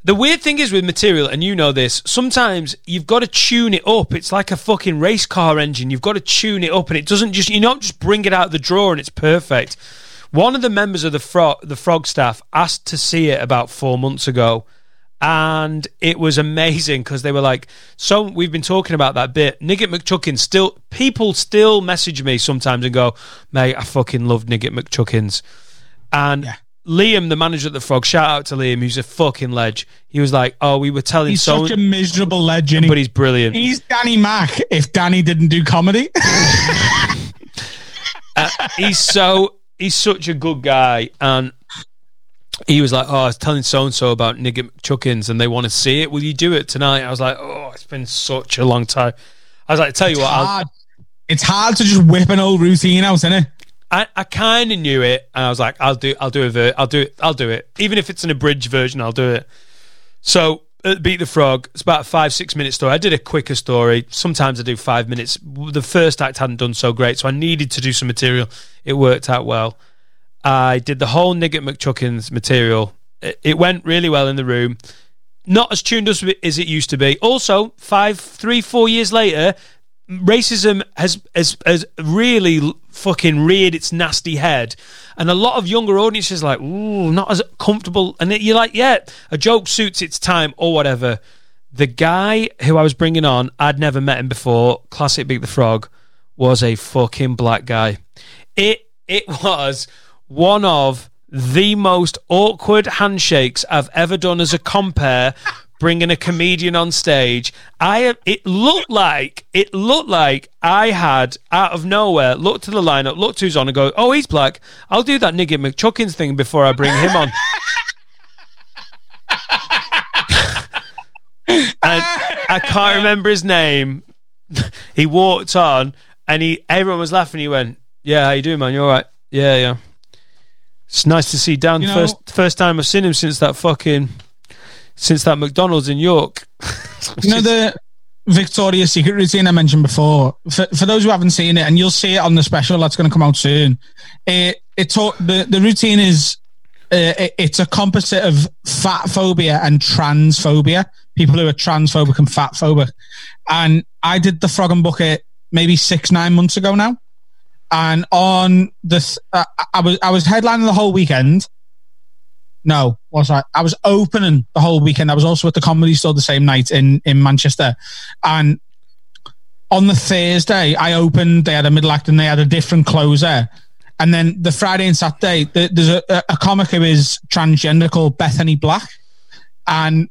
The weird thing is with material, and you know this, sometimes you've got to tune it up. It's like a fucking race car engine. You've got to tune it up, and it doesn't just, you don't just bring it out the drawer and it's perfect. One of the members of the frog, the frog staff asked to see it about four months ago, and it was amazing because they were like, "So we've been talking about that bit." Nigget McChuckins still, people still message me sometimes and go, "Mate, I fucking love Nigget McChuckins," and. Liam, the manager at the Frog, shout out to Liam, who's a fucking ledge. He was like, "Oh, we were telling he's so, such a miserable legend. but he's brilliant." He's Danny Mac if Danny didn't do comedy. Uh, he's so he's such a good guy, and he was like, "Oh, I was telling so and so about Nigget McChuckins, and they want to see it. Will you do it tonight?" I was like, "Oh, it's been such a long time." I was like, "Tell you it's what, hard. It's hard to just whip an old routine out, isn't it? I, I kind of knew it, and I was like, I'll do, I'll do a ver- I'll do it, I'll do it, even if it's an abridged version, I'll do it. So, at Beat the Frog, it's about a five, six minute story. I did a quicker story. Sometimes I do five minutes. The first act hadn't done so great, so I needed to do some material. It worked out well. I did the whole Nigget McChuckins material. It, it went really well in the room. Not as tuned up as it used to be. Also, five, three, four years later, racism has has has really fucking reared its nasty head, and a lot of younger audiences like, ooh, not as comfortable. And you're like, yeah, a joke suits its time or whatever. The guy who I was bringing on, I'd never met him before. Classic Beat the Frog was a fucking black guy. It it was one of the most awkward handshakes I've ever done as a compare bringing a comedian on stage. I it looked like it looked like I had out of nowhere looked to the lineup, looked to who's on, and go, "Oh, he's black. I'll do that Niggy McChuckins thing before I bring him on." and I can't remember his name. he walked on, and he everyone was laughing. He went, "Yeah, how you doing, man? You all right? Yeah, yeah." It's nice to see Dan. You know- first first time I've seen him since that fucking since that McDonald's in York. You know the Victoria's Secret routine I mentioned before. For, for those who haven't seen it, and you'll see it on the special that's going to come out soon. It it the the routine is uh, it- it's a composite of fat phobia and transphobia. People who are transphobic and fat phobic. And I did the Frog and Bucket maybe six nine months ago now. And on this, uh, I was I was headlining the whole weekend. No, was I? I was opening the whole weekend. I was also at the comedy store the same night in in Manchester, and on the Thursday I opened. They had a middle act and they had a different closer. And then the Friday and Saturday, th- there's a, a comic who is transgender called Bethany Black, and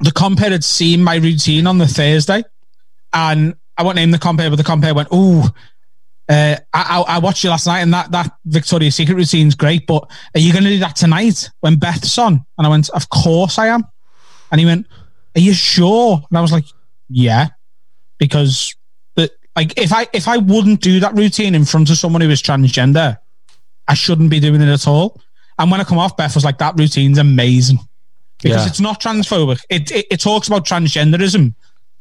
the compare had seen my routine on the Thursday, and I won't name the compare, but the compare went, "Ooh, uh, I, I, I watched you last night, and that that Victoria's Secret routine's great. But are you going to do that tonight when Beth's on?" And I went, "Of course I am." And he went, "Are you sure?" And I was like, "Yeah," because the, like if I if I wouldn't do that routine in front of someone who is transgender, I shouldn't be doing it at all. And when I come off, Beth was like, "That routine's amazing." Because Yeah. it's not transphobic. It, it it talks about transgenderism,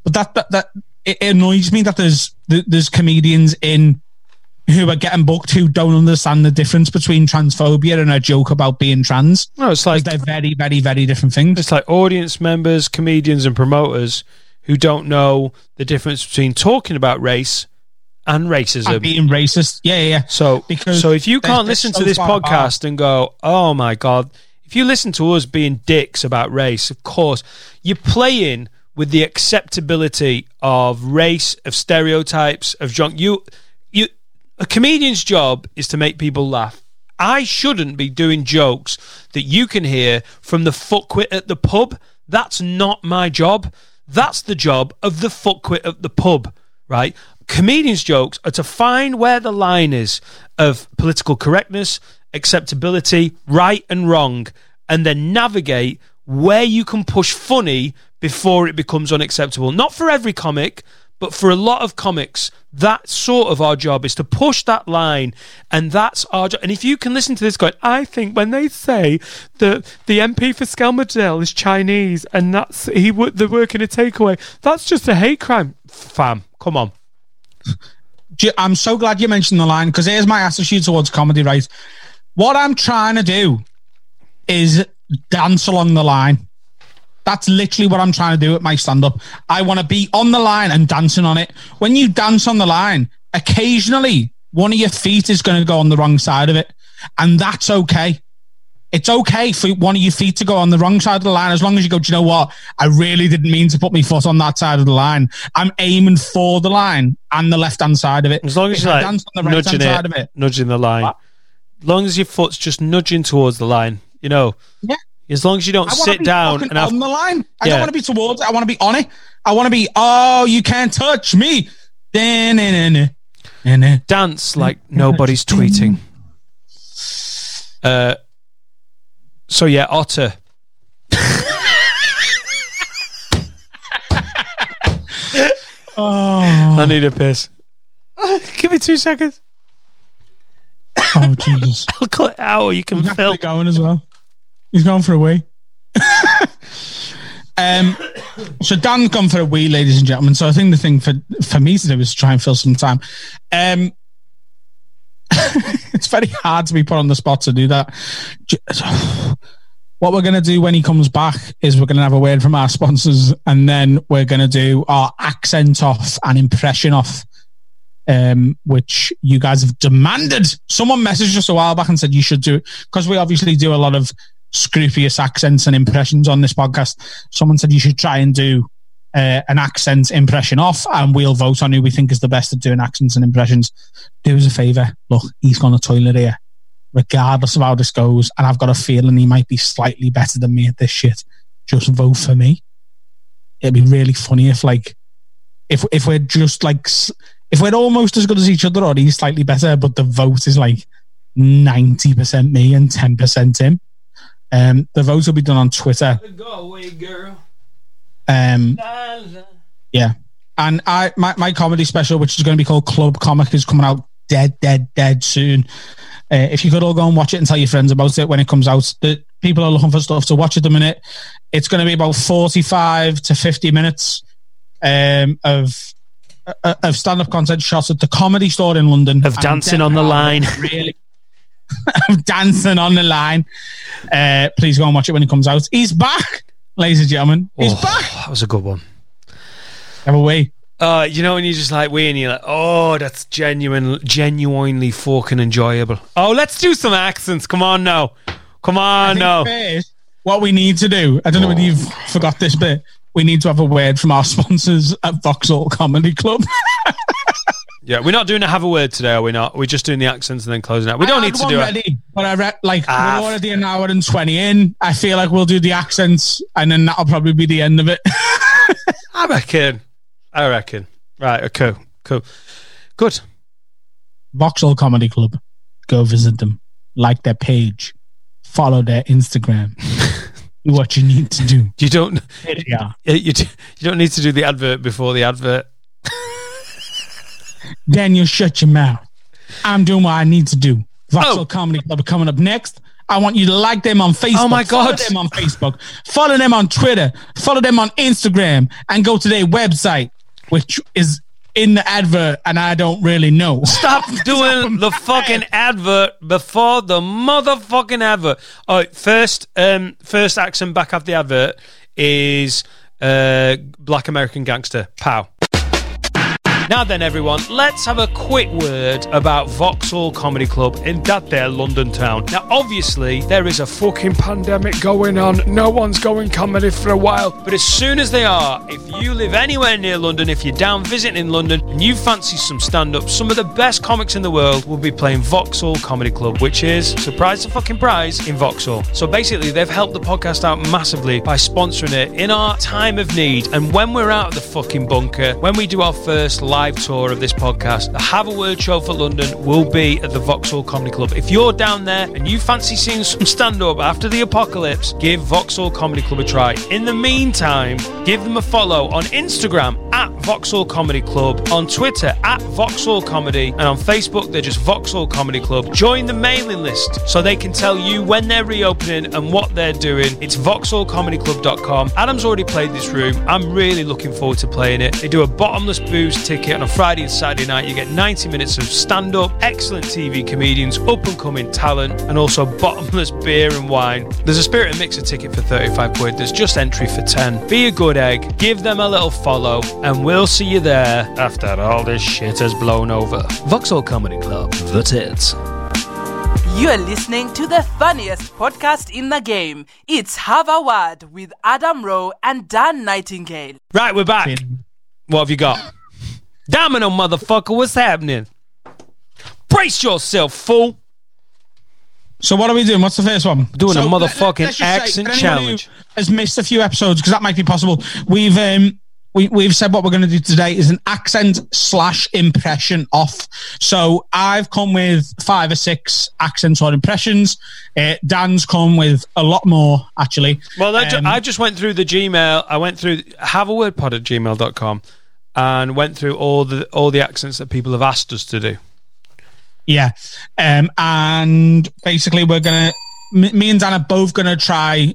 but that that, that it annoys me that there's there's comedians in who are getting booked who don't understand the difference between transphobia and a joke about being trans. No, it's like they're very, very, very different things. It's like audience members, comedians, and promoters who don't know the difference between talking about race and racism. And being racist. Yeah, yeah, yeah. So, Because so if you can't listen so to this podcast and go, "Oh my god," if you listen to us being dicks about race, of course you're playing with the acceptability of race, of stereotypes, of junk. You, a comedian's job is to make people laugh. I shouldn't be doing jokes that you can hear from the fuckwit at the pub. That's not my job. That's the job of the fuckwit at the pub, right? Comedians' jokes are to find where the line is of political correctness, acceptability, right and wrong, and then navigate where you can push funny before it becomes unacceptable. Not for every comic, but for a lot of comics, that's sort of our job is to push that line, and that's our job. And if you can listen to this, going, I think when they say that the MP for Skelmersdale is Chinese and that's he wo- they're working a takeaway, that's just a hate crime. Fam, come on. I'm so glad you mentioned the line because here's my attitude towards comedy, right? What I'm trying to do is dance along the line. That's literally what I'm trying to do at my stand up. I want to be on the line and dancing on it. When you dance on the line, occasionally one of your feet is going to go on the wrong side of it. And that's okay. It's okay for one of your feet to go on the wrong side of the line as long as you go, do you know what? I really didn't mean to put my foot on that side of the line. I'm aiming for the line and the left hand side of it. As long as you're I like dance on the right nudging hand side of it. nudging the line. As long as your foot's just nudging towards the line, you know. Yeah. As long as you don't sit down and have on the line. I Yeah. don't want to be towards it. I want to be on it. I want to be, oh, you can't touch me. Dance like nobody's tweeting. Uh, so yeah, Otter. Oh, I need a piss. Give me two seconds. oh Jesus. I'll cut it out. Or you can He's film. going as well. He's gone for a wee. um, so Dan's gone for a wee, ladies and gentlemen. So I think the thing for for me to do is try and fill some time. Um, it's very hard to be put on the spot to do that. What we're going to do when he comes back is we're going to have a word from our sponsors, and then we're going to do our accent off and impression off um, which you guys have demanded. Someone messaged us a while back and said you should do it because we obviously do a lot of scroopious accents and impressions on this podcast. Someone said you should try and do uh, an accent impression off, and we'll vote on who we think is the best at doing accents and impressions. Do us a favor. Look, he's gone to toilet here, regardless of how this goes, and I've got a feeling he might be slightly better than me at this shit. just vote for me. It'd be really funny if like if if we're just like if we're almost as good as each other or he's slightly better, but the vote is like ninety percent me and ten percent him. Um, the votes will be done on Twitter. Go away, girl. Um, yeah, and I my, my comedy special, which is going to be called Club Comic, is coming out dead, dead, dead soon. Uh, if you could all go and watch it and tell your friends about it when it comes out, the people are looking for stuff to watch at the minute. It's going to be about forty-five to fifty minutes um, of uh, of stand-up content shot at the Comedy Store in London. Of dancing on the line. really of dancing on the line. Uh, please go and watch it when it comes out. He's back, ladies and gentlemen. He's Oh, back. That was a good one. Have a wee. Uh, you know when you just like we and you're like, oh, that's genuine, genuinely fucking enjoyable. Oh, let's do some accents. Come on now, come on now. first, what we need to do, I don't know whether you've forgot this bit, we need to have a word from our sponsors at Vauxhall Comedy Club. Yeah, we're not doing a have a word today, are we not? We're just doing the accents and then closing out. We don't I need to do it. ready, but I re- like Ah. we're already an hour and twenty in. I feel like we'll do the accents, and then that'll probably be the end of it. I reckon. I reckon. Right. Okay. Cool. Cool. Good. Vauxhall Comedy Club. Go visit them, like their page, follow their Instagram. do what you need to do. You don't. Are. You, you don't need to do the advert before the advert. You shut your mouth. I'm doing what I need to do. Vauxhall Oh. Comedy Club are coming up next. I want you to like them on Facebook. Oh my God. Follow them on Facebook. Follow them on Twitter. Follow them on Instagram and go to their website, which is in the advert, and I don't really know. Stop doing the fucking advert before the motherfucking advert. All right, first, um, first accent back off the advert is uh, Black American Gangster. Pow. Now then, everyone, let's have a quick word about Vauxhall Comedy Club in that there London town. Now, obviously, there is a fucking pandemic going on. No one's going comedy for a while. But as soon as they are, if you live anywhere near London, if you're down visiting London and you fancy some stand up, some of the best comics in the world will be playing Vauxhall Comedy Club, which is, surprise the fucking prize, in Vauxhall. So basically, they've helped the podcast out massively by sponsoring it in our time of need. And when we're out of the fucking bunker, when we do our first live tour of this podcast, the Have a Word show for London will be at the Vauxhall Comedy Club. If you're down there and you fancy seeing some stand up after the apocalypse, give Vauxhall Comedy Club a try. In the meantime, give them a follow on Instagram at Vauxhall Comedy Club, on Twitter at Vauxhall Comedy, and on Facebook they're just Vauxhall Comedy Club. Join the mailing list so they can tell you when they're reopening and what they're doing. It's vauxhallcomedyclub.com. Adam's already played this room. I'm really looking forward to playing it. They do a bottomless booze ticket on a Friday and Saturday night. You get 90 minutes of stand up, excellent TV comedians, up and coming talent, and also bottomless beer and wine. There's a Spirit and Mixer ticket for 35 quid. There's just entry for 10. Be a good egg, give them a little follow, and we'll see you there after all this shit has blown over. Vauxhall Comedy Club, the tits. You're listening to the funniest podcast in the game. It's Have a Word with Adam Rowe and Dan Nightingale. Right, we're back. What have you got? Domino, motherfucker, what's happening? Brace yourself, fool. So what are we doing? What's the first one? Doing So a motherfucking say, accent who challenge. Has missed a few episodes because that might be possible. We've um we we've said what we're going to do today is an accent slash impression off. So I've come with five or six accents or impressions. Uh, Dan's come with a lot more actually. Well, that ju- Um, I just went through the Gmail. I went through have a word pod at gmail.com and went through all the all the accents that people have asked us to do. Yeah. Um, and basically, we're to, me and Dan are both to try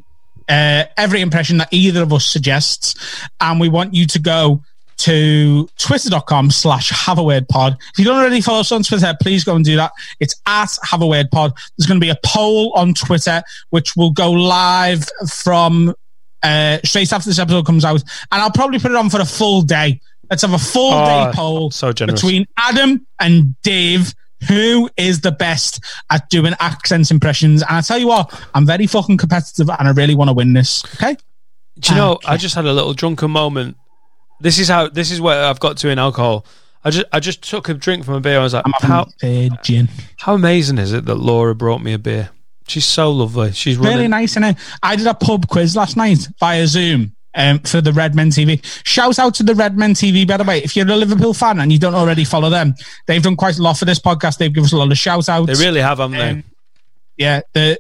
uh, every impression that either of us suggests. And we want you to go to twitter.com slash have a word pod. If you don't already follow us on Twitter, please go and do that. It's at have a word pod. There's going to be a poll on Twitter, which will go live from uh, straight after this episode comes out. And I'll probably put it on for a full day. Let's have a full Oh, day poll so generous. between Adam and Dave. Who is the best at doing accents impressions? And I tell you what, I'm very fucking competitive and I really want to win this. Okay. Do you know? I just had a little drunken moment. This is how. This is where I've got to in alcohol. I just I just took a drink from a beer. I was like, I'm how a gin. how amazing is it that Laura brought me a beer? She's so lovely. She's Really running. nice, and I did a pub quiz last night via Zoom. Um, for the Redmen TV. Shout out to the Redmen TV, by the way. If you're a Liverpool fan and you don't already follow them, they've done quite a lot for this podcast. They've given us a lot of shout outs. They really have, haven't they? Um, yeah, the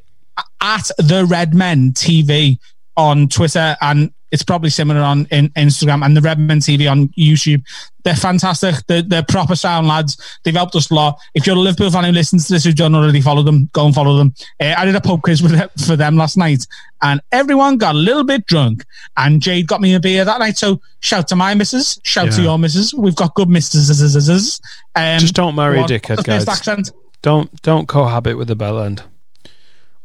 at the Redmen TV on Twitter, and it's probably similar on in Instagram and the Redmen TV on YouTube. They're fantastic. They're, they're proper sound lads. They've helped us a lot. If you're a Liverpool fan who listens to this who don't already follow them, go and follow them. Uh, I did a pub quiz with them, for them last night, and everyone got a little bit drunk. And Jade got me a beer that night. So shout to my missus, shout to your missus. We've got good missus. Um, Just don't marry a dickhead, what's the best guys. accent? Don't don't cohabit with the bell end.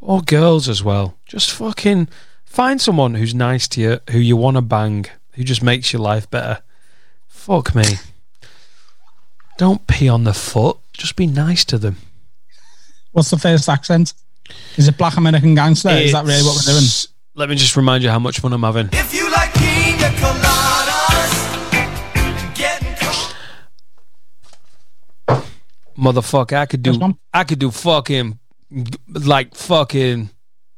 Or girls as well. Just fucking find someone who's nice to you, who you want to bang, who just makes your life better. Fuck me. Don't pee on the foot. Just be nice to them. What's the first accent? Is it Black American Gangster? Is that really what we're doing? Let me just remind you how much fun I'm having. If you like pina coladas, getting Motherfucker, I could do I could do fucking like fucking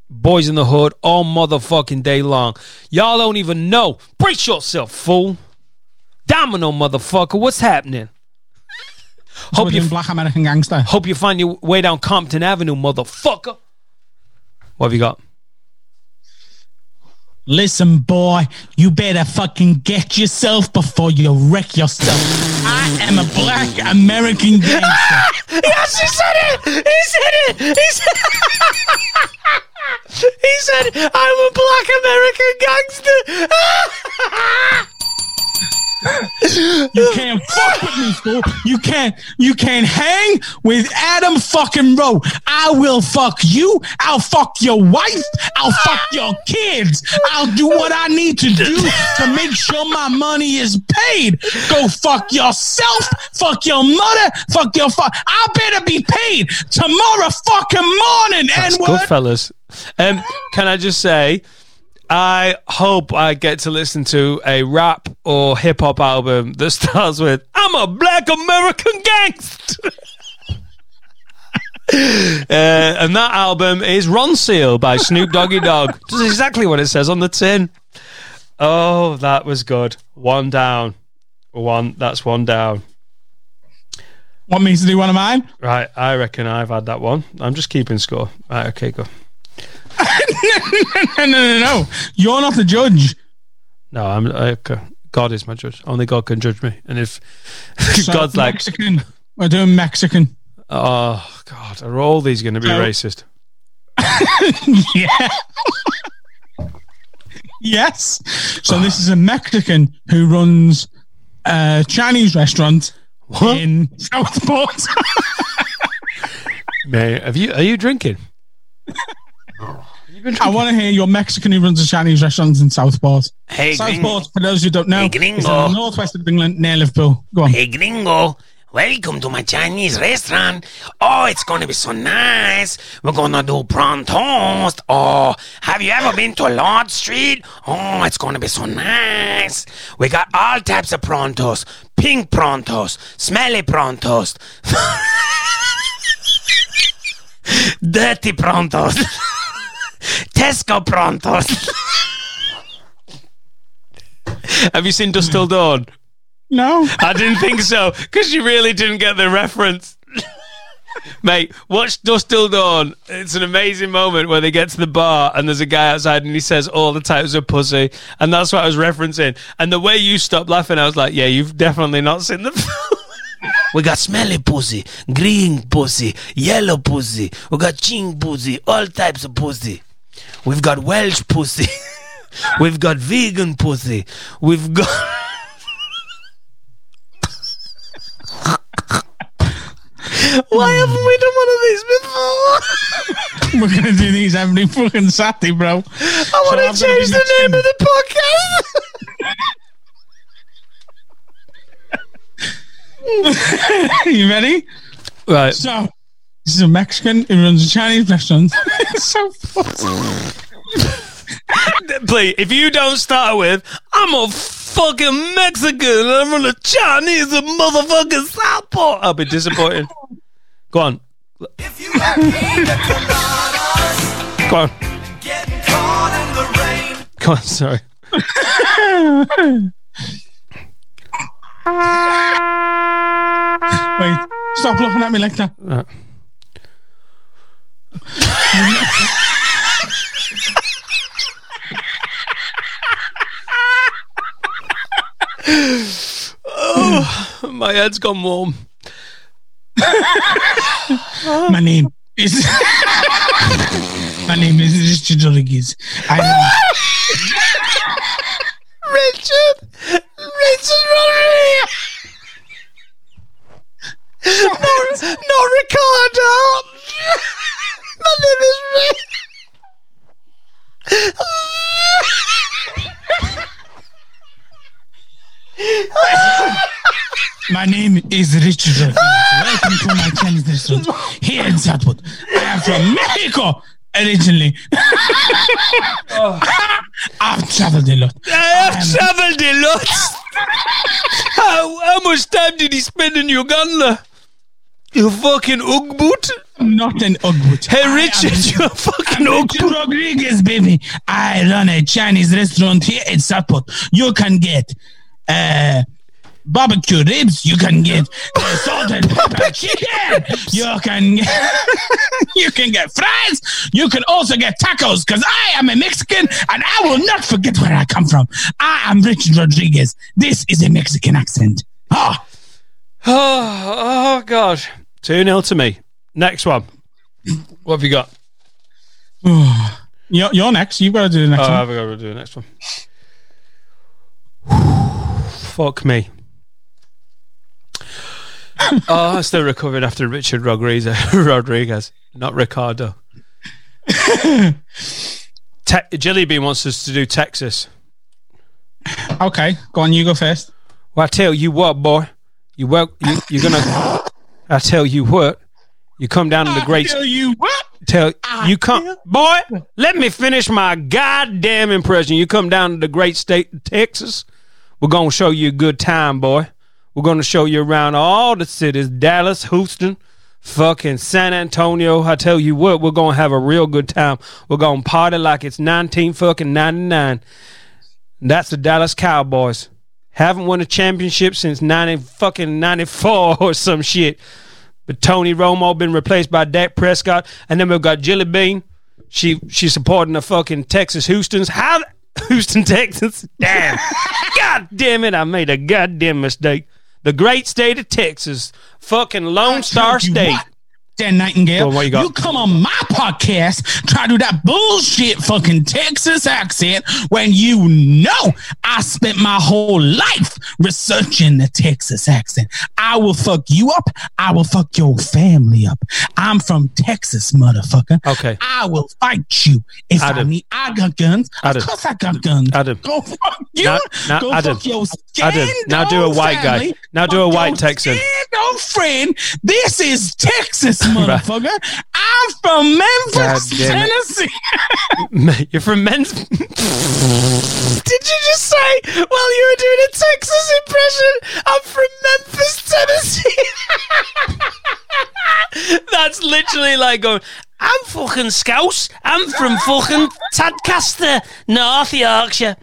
boys in the hood all motherfucking day long. Y'all don't even know. Brace yourself, fool. Domino motherfucker, what's happening? So we're Black American Gangster. Hope you find your way down Compton Avenue, motherfucker. What have you got? Listen, boy, you better fucking get yourself before you wreck yourself. I am a black American gangster. yes, he said it. He said it. He said. he said, "I'm a black American gangster." You can't fuck with me, fool. You can't. You can't hang with Adam fucking Rowe. I will fuck you. I'll fuck your wife. I'll fuck your kids. I'll do what I need to do to make sure my money is paid. Go fuck yourself. Fuck your mother. Fuck your fuck. I better be paid tomorrow fucking morning. That's And good, fellas. Um, can I just say, I hope I get to listen to a rap or hip hop album that starts with "I'm a Black American gangster." Uh, and that album is Ronseal by Snoop Doggy Dogg. Just exactly what it says on the tin. Oh, that was good. One down. One. That's one down. Want me to do one of mine? Right. I reckon I've had that one. I'm just keeping score. Right. Okay. Go. no, no, no, no. You're not the judge. No, I'm. I, okay. God is my judge. Only God can judge me. And if So, God's like, Mexican. We're doing Mexican. oh God, are all these going to be So- racist? yeah. yes. So this is a Mexican who runs a Chinese restaurant in Southport. Mate, have you? Are you drinking? I want to hear your Mexican who runs a Chinese restaurant in Southport. Hey, Southport, for those who don't know, Hey, is in gringo. the northwest of England near Liverpool. Go on. Hey, gringo. Welcome to my Chinese restaurant. Oh, it's going to be so nice. We're going to do prawn toast. Oh, have you ever been to Lord Street? Oh, it's going to be so nice. We got all types of prawn toast. Pink prawn toast, smelly prawn toast, dirty prawn toast, Tesco prawn toast. Have you seen Dusk Till Dawn? No. I didn't think so because you really didn't get the reference. Mate, watch Dusk Till Dawn. It's an amazing moment where they get to the bar and there's a guy outside and he says all the types of pussy. And that's what I was referencing. And the way you stopped laughing, I was like, yeah, you've definitely not seen the film. We got smelly pussy, green pussy, yellow pussy. We got ching pussy, all types of pussy. We've got Welsh pussy. We've got vegan pussy. We've got. Why haven't we done one of these before? We're going to do these every fucking Saturday, bro. I want to change the name of the podcast. you ready? Right. So, this is a Mexican who runs a Chinese restaurant. so Please, if you don't start with, I'm a fucking Mexican, I'm from the Chinese and motherfucking Southport, I'll be disappointed. Go on. If you like pina coladas, Go on. Getting caught in the rain. Go on, sorry. Wait, stop looking at me like that. Right. Uh. oh, my head's gone warm. My name is. My name is Richard Rodriguez. I Richard! Richard Rodriguez! No, no, Ricardo! My name is My name is Richard Welcome to my Chinese restaurant here in Southwood. I am from Mexico originally. I've traveled a lot. I have travelled a lot. how, how much time did he spend in Uganda? You fucking ugboot. I'm not an ugboot. Hey, Richard, you're fucking Richard Rodriguez, baby. I run a Chinese restaurant here in Southport. You can get uh, barbecue ribs. You can get uh, salt and pepper chicken. You can you can get fries. You can also get tacos because I am a Mexican and I will not forget where I come from. I am Richard Rodriguez. This is a Mexican accent. Ah. Oh, oh God. 2 0 to me. Next one. What have you got? you're, you're next. You've got to do the next oh, one. I've got to do the next one. Fuck me. oh, I'm still recovering after Richard Rodriguez, Rodriguez not Ricardo. Te- Jelly Bean wants us to do Texas. Okay, go on. You go first. Well, I tell you what, boy, you well, you, you're gonna. I tell you what, you come down to the great. tell you what. Tell you come, boy. Let me finish my goddamn impression. You come down to the great state of Texas. We're gonna show you a good time, boy. We're gonna show you around all the cities: Dallas, Houston, fucking San Antonio. I tell you what, we're gonna have a real good time. We're gonna party like it's nineteen fucking ninety nine. That's the Dallas Cowboys. Haven't won a championship since ninety fucking ninety four or some shit. But Tony Romo been replaced by Dak Prescott, and then we've got Jelly Bean. She she's supporting the fucking Texas Houston's. How Houston Texans? Damn! God damn it! I made a goddamn mistake. The great state of Texas, fucking Lone Star State. what, Dan Nightingale, Well, you got? come on my podcast, try to do that bullshit fucking Texas accent when you know I spent my whole life researching the Texas accent. I will fuck you up. I will fuck your family up. I'm from Texas, motherfucker. Okay. I will fight you if I Adam. need. I got guns. Adam. Of course, I got guns. Adam. Go fuck you. Now, now, Go Adam, fuck your Adam, now do a white guy. Now do a white Texan. friend. This is Texas, motherfucker. I'm from Memphis. Tennessee. You're from Memphis. Did you just say while you were doing a Texas impression? I'm from Memphis, Tennessee. That's literally like going. I'm fucking Scouse. I'm from fucking Tadcaster, North Yorkshire.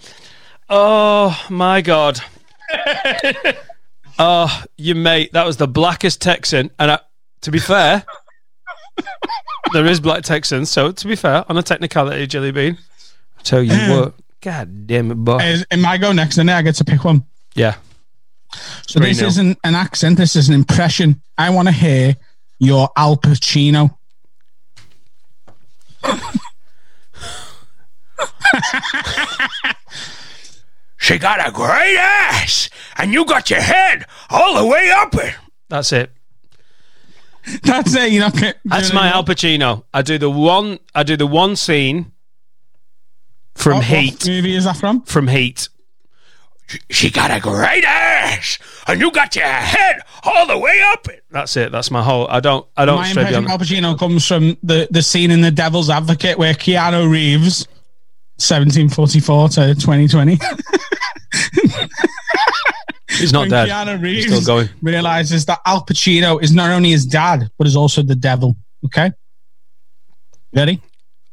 Oh my god. Oh, you mate, that was the blackest Texan. And I, to be fair, there is black Texans. So to be fair, on a technicality, Jelly Bean, I tell you what, god damn it, boy. Is, am I go next? And I get to pick one. Yeah. So this 3-0. isn't an accent. This is an impression. I want to hear your Al Pacino. She got a great ass, and you got your head all the way up it. That's it. That's it. You know. That's my Al Pacino. I do the one. I do the one scene from What- Heat. What movie is that from? From Heat. She got a great ass, and you got your head all the way up it. That's it. That's my whole. I don't. I don't My straight impression beyond. of Al Pacino comes from the, the scene in The Devil's Advocate where Keanu Reeves, 1744 to 2020. He's not when dead. Keanu He's Reeves still going. realizes that Al Pacino is not only his dad, but is also the devil. Okay? Ready?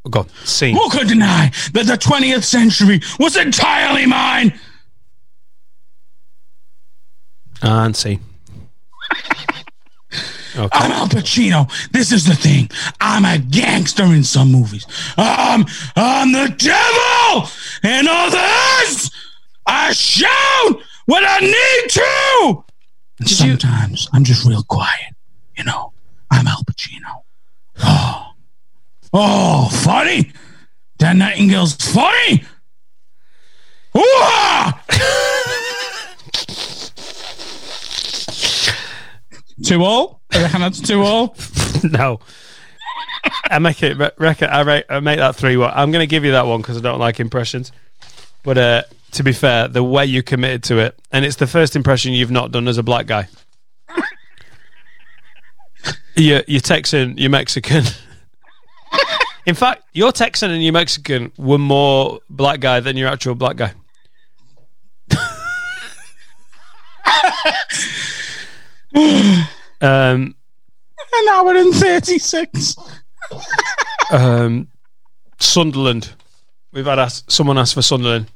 Go on. Scene. Who could deny that the 20th century was entirely mine? And scene. Okay. I'm Al Pacino. This is the thing. I'm a gangster in some movies. I'm, I'm the devil in others. I shout when I need to. And sometimes I'm just real quiet. You know, I'm Al Pacino. Oh, oh, funny. That Nightingale's funny. Ooh-ah! Two all? I reckon that's two all. no. I make it. re- Reckon I, re- I make that three. One. I'm going to give you that one because I don't like impressions. But uh, to be fair, the way you committed to it, and it's the first impression you've not done as a black guy. you're, you're Texan, you're Mexican. In fact, your Texan and your Mexican were more black guy than your actual black guy. um, An hour and 36. um, Sunderland. We've had ask, someone ask for Sunderland.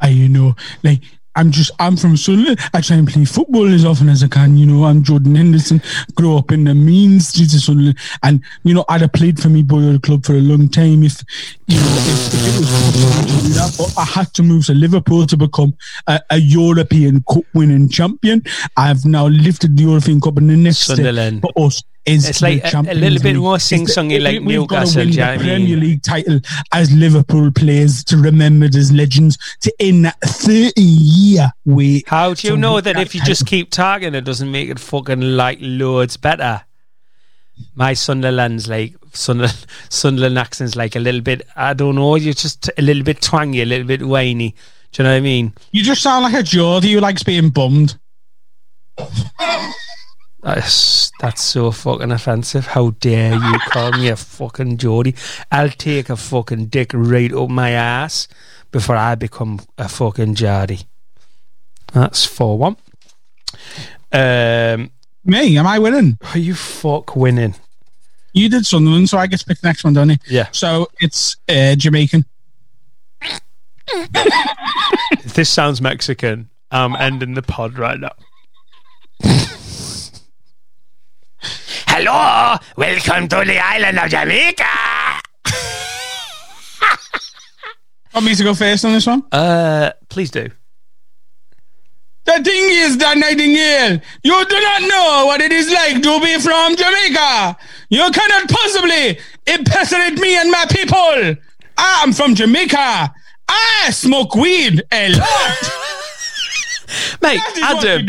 I, you know, like, I'm just, I'm from Sunderland. I try and play football as often as I can. You know, I'm Jordan Henderson, grew up in the mean streets of Sunderland. And, you know, I'd have played for me boyhood club for a long time if, you know, if, if it was possible to do that. But I had to move to Liverpool to become a, a European Cup winning champion. I've now lifted the European Cup in the next step Sunderland. for us is It's like a- a little bit League. more sing-songy like we- we've gotta Newcastle, win the what I mean? Premier League title as Liverpool players to remembered as legends to end that 30 year wait. How do you know win that if you just keep targeting it doesn't make it fucking like loads better? My Sunderland's like Sunderland, Sunderland accent's like a little bit. I don't know. You're just a little bit twangy, a little bit whiny. Do you know what I mean? You just sound like a Geordie who likes being bummed. That's that's so fucking offensive. How dare you call me a fucking Jody? I'll take a fucking dick right up my ass before I become a fucking Geordie. That's four one. Um, Me, am I winning? Are you fuck winning? You did Sunderland, so I get to pick the next one, don't you? Yeah. So it's uh, Jamaican. This sounds Mexican, I'm ending the pod right now. Hello, welcome to the island of Jamaica. Want me to go first on this one? Uh, please do. The thing is that Nightingale, you do not know what it is like to be from Jamaica. You cannot possibly impersonate me and my people. I'm from Jamaica. I smoke weed a lot. Mate, Adam,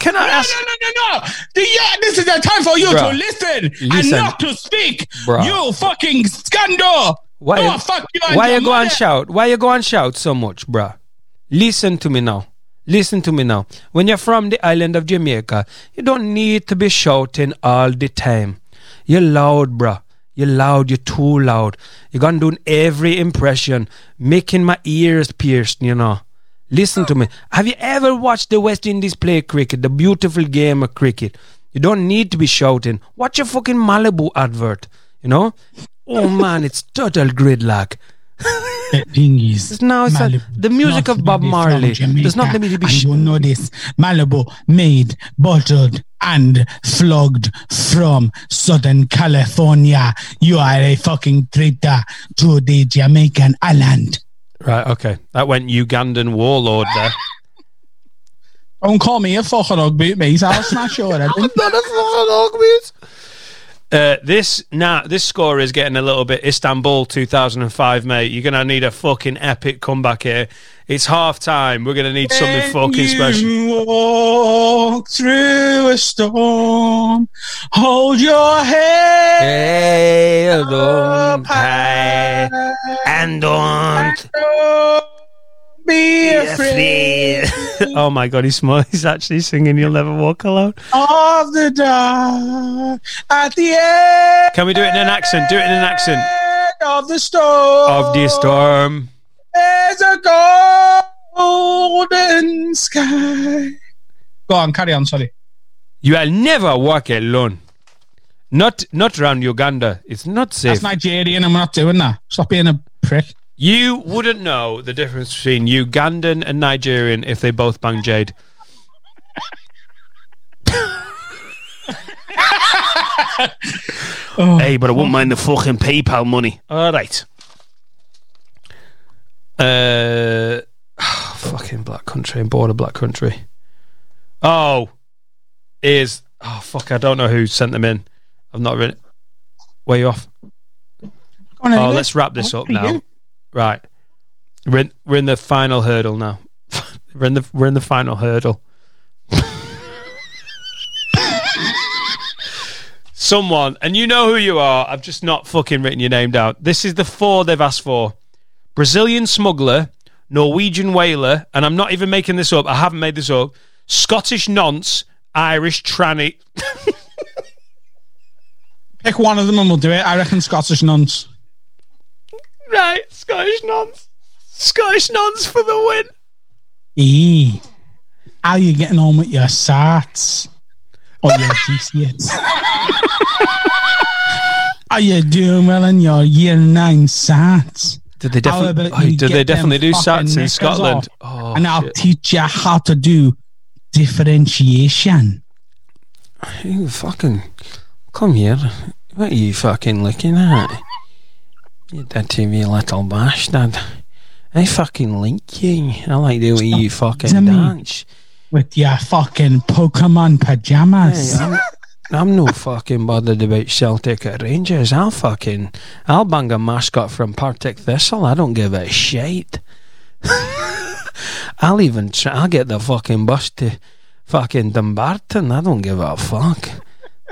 can I no, ask- No, no, no, no. The, yeah, this is the time for you Bruh. to listen, and not to speak. Bruh. You fucking scandal. Why, oh, fuck you why you go and shout? Why you go and shout so much, bruh? Listen to me now. Listen to me now. When you're from the island of Jamaica, you don't need to be shouting all the time. You're loud, bruh. You're loud. You're too loud. You're gonna do every impression, making my ears pierced. You know. Listen to me. Have you ever watched the West Indies play cricket? The beautiful game of cricket. You don't need to be shouting. Watch a fucking Malibu advert. You know. Oh man, it's total gridlock. The thing is, now it's a- Malibu the music of Bob Marley does not me to be sh- you know this Malibu made, bottled, and flogged from Southern California. You are a fucking traitor to the Jamaican island. Right, okay. That went Ugandan warlord there. Don't call me a fucking hog boot, mate. I'll smash your head. in. not a fucking hog boot. Uh, this now this score is getting a little bit Istanbul 2005, mate. You're gonna need a fucking epic comeback here. It's half time. We're gonna need something fucking special. You walk through a storm. Hold your head Hey, up don't. And don't Be be afraid afraid. oh my god, he's. He's actually singing "You'll Never Walk Alone." of the dark at the end Can we do it in an accent? Do it in an accent of the storm. of the storm. There's a golden sky. Go on, carry on. Sorry. You will never walk alone. Not not around Uganda. It's not safe. That's Nigerian, and we're not doing that. Stop being a prick. You wouldn't know the difference between Ugandan and Nigerian if they both bang Jade. Hey, but I wouldn't mind the fucking PayPal money. All right. Uh, fucking black country and border black country. Oh, is oh fuck! I don't know who sent them in. I've not read. Where you off? on, oh, let's wrap this Oh, up for now. Right, we're in, we're in the final hurdle now. we're in the we're in the final hurdle. Someone, and you know who you are. I've just not fucking written your name down. This is the four they've asked for: Brazilian smuggler, Norwegian whaler, and I'm not even making this up. I haven't made this up. Scottish nonce, Irish tranny. Pick one of them and we'll do it. I reckon Scottish nuns. Right, Scottish nuns. Scottish nuns for the win. E. How you getting on with your SATs? Or your GCS? Are you doing well in your year nine SATs? Did they How definitely? Oh, you did they definitely do sats in Scotland? Oh, and I'll shit. teach you how to do differentiation. You fucking come here. What are you fucking looking at? You dirty wee little bastard. I fucking like you. I like the way you fucking dance. With your fucking Pokemon pajamas. Hey, I'm, I'm no fucking bothered about Celtic or Rangers. I'll fucking I'll bang a mascot from Partick Thistle. I don't give a shit. I'll even try, I'll get the fucking bus to fucking Dumbarton. I don't give a fuck.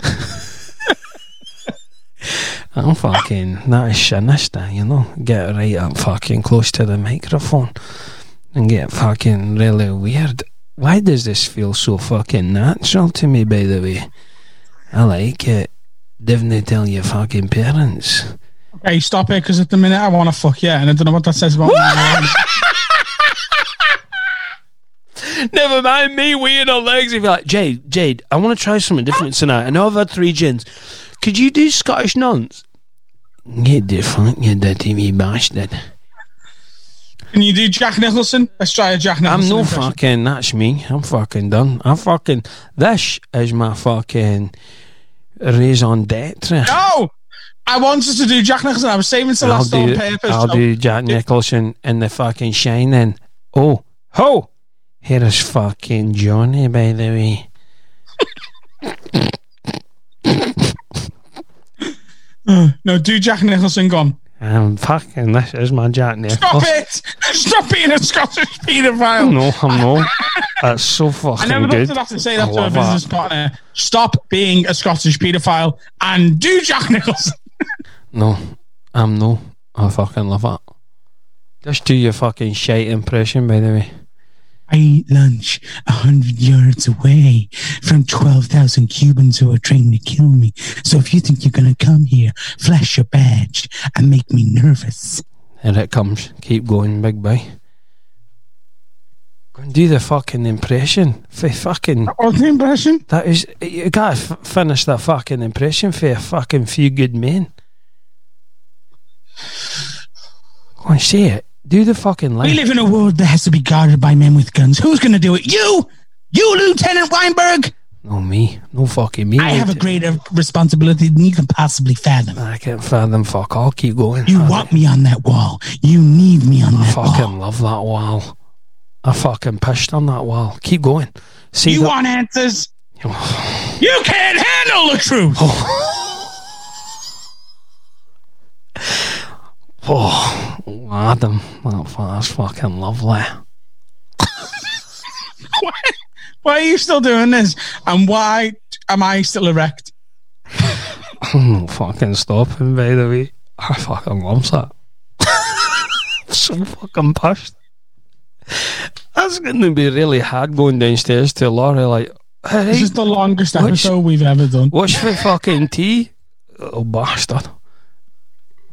I'm fucking that is sinister, you know. Get right up fucking close to the microphone and get fucking really weird. Why does this feel so fucking natural to me, by the way? I like it. Didn't they tell your fucking parents? Okay, stop it, because at the minute I want to fuck you, and I don't know what that says about me. Never mind me weeing on legs. If you're like, Jade, Jade, I want to try something different tonight. I know I've had three gins. Could you do Scottish nonce? Get the fuck, you dirty wee bastard. Can you do Jack Nicholson? Let's try a Jack Nicholson. I'm no impression. fucking, that's me. I'm fucking done. I'm fucking, this is my fucking raison d'etre. No! I wanted to do Jack Nicholson. I was saving to I'll last on purpose. I'll so- do Jack Nicholson in the fucking Shining. Oh, ho! Here is fucking Johnny, by the way. Mm. no, do Jack Nicholson gone. I'm um, fucking, this is my Jack Nicholson. Stop it! Stop being a Scottish paedophile. No, I'm not. That's so fucking good. I never good. thought to have to say I that to a love business partner. Stop being a Scottish paedophile and do Jack Nicholson. No, I'm no. I fucking love that. Just do your fucking shite impression, by the way. I eat lunch a hundred yards away from twelve thousand Cubans who are trying to kill me. So if you think you're gonna come here, flash your badge and make me nervous. Here it comes. Keep going, big boy. Go and do the fucking impression. For fucking. What's the impression? That is. You gotta f- finish that fucking impression for a fucking few good men. Go and say it. Do the fucking line. We live in a world that has to be guarded by men with guns. Who's gonna do it? You! You, Lieutenant Weinberg! No, me. No fucking me. I have a greater responsibility than you can possibly fathom. I can't fathom fuck. I'll keep going. You I- want me on that wall. You need me on I that fucking wall. love that wall. I fucking pissed on that wall. Keep going. See You that- want answers? You can't handle the truth! Oh, Adam, oh. That, fu- that's fucking lovely. Why are you still doing this? And why am I still erect? I'm not fucking stopping, by the way. I fucking love that. so fucking pissed. That's going to be really hard going downstairs to Laura, like, hey, This is the longest Which- episode we've ever done. Do what's for fucking tea? Oh, bastard.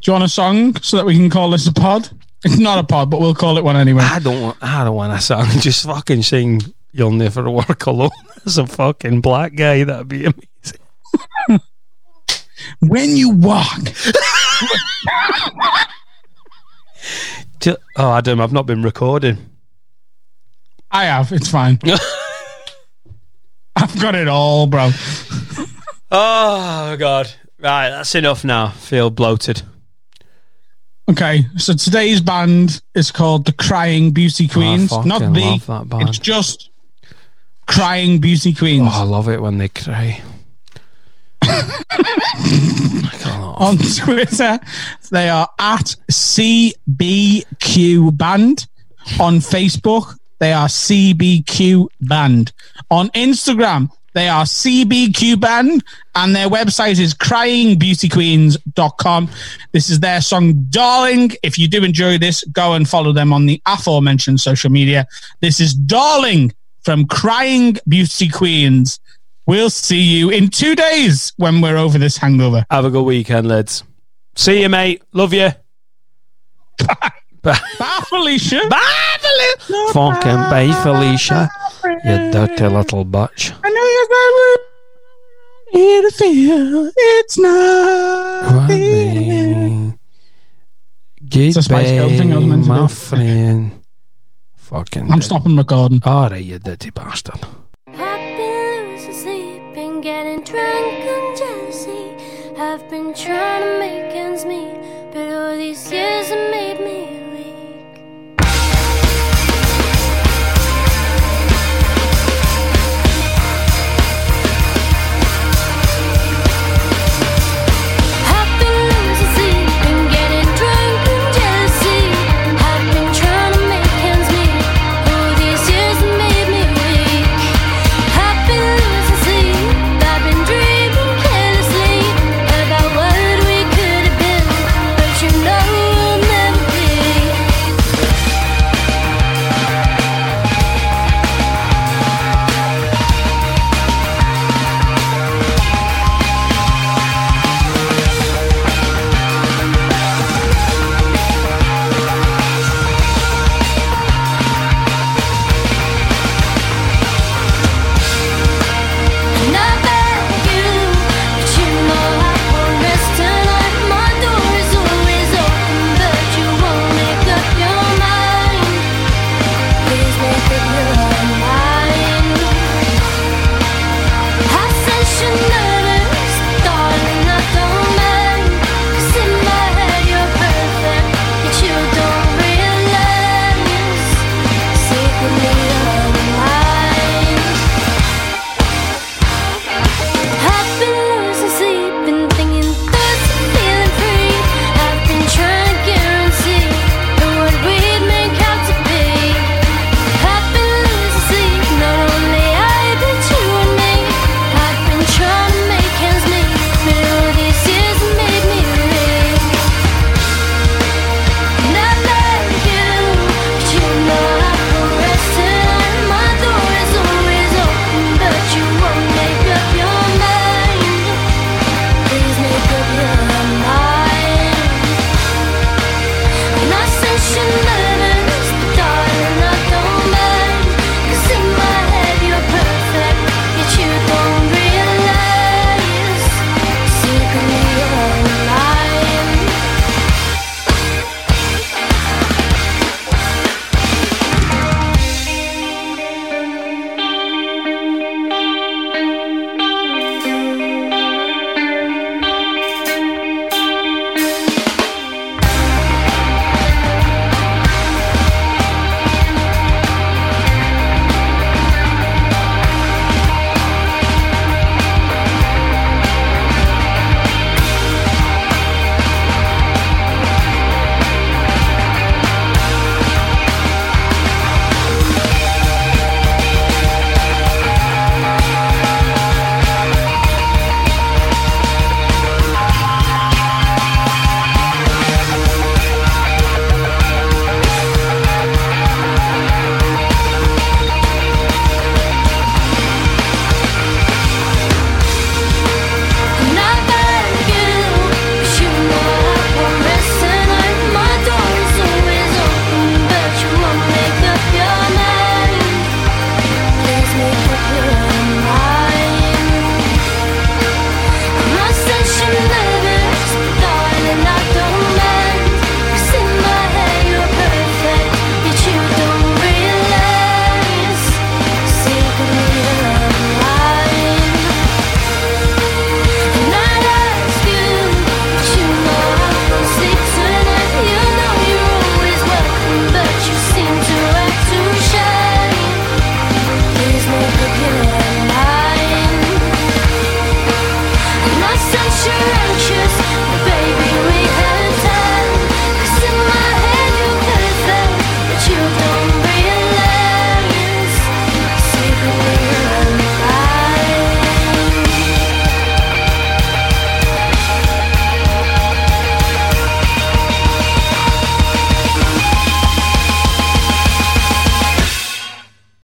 You want a song so that we can call this a pod? It's not a pod, but we'll call it one anyway. I don't want, I don't want a song. Just fucking sing You'll Never Work Alone as a fucking black guy. That'd be amazing. when you walk. Oh, Adam, I've not been recording. I have. It's fine. I've got it all, bro. Oh God! Right, that's enough now. Feel bloated. Okay, so today's band is called the Crying Beauty ah, Queens. fucking Not the. love that band. It's just Crying Beauty Queens. Oh, I love it when they cry. on Twitter. They are at CBQ Band. On Facebook, they are CBQ Band. On Instagram, they are CBQ Band. And their website is cryingbeautyqueens.com. This is their song, Darling. If you do enjoy this, go and follow them on the aforementioned social media. This is Darling from Crying Beauty Queens. We'll see you in two days when we're over this hangover. Have a good weekend, lads. See you, mate. Love you. Bye. Bye, Felicia. Bye, Felicia. Fucking bye, Felicia. You dirty little bitch. I know you're here to feel it's not feeling. Goodbye, a Spice Girl thing I was meant to my do. friend. Fucking. I'm stopping recording. Alright, you dirty bastard. I've been losing sleep and getting drunk on jealousy. I've been trying to make ends meet, but all these years have made me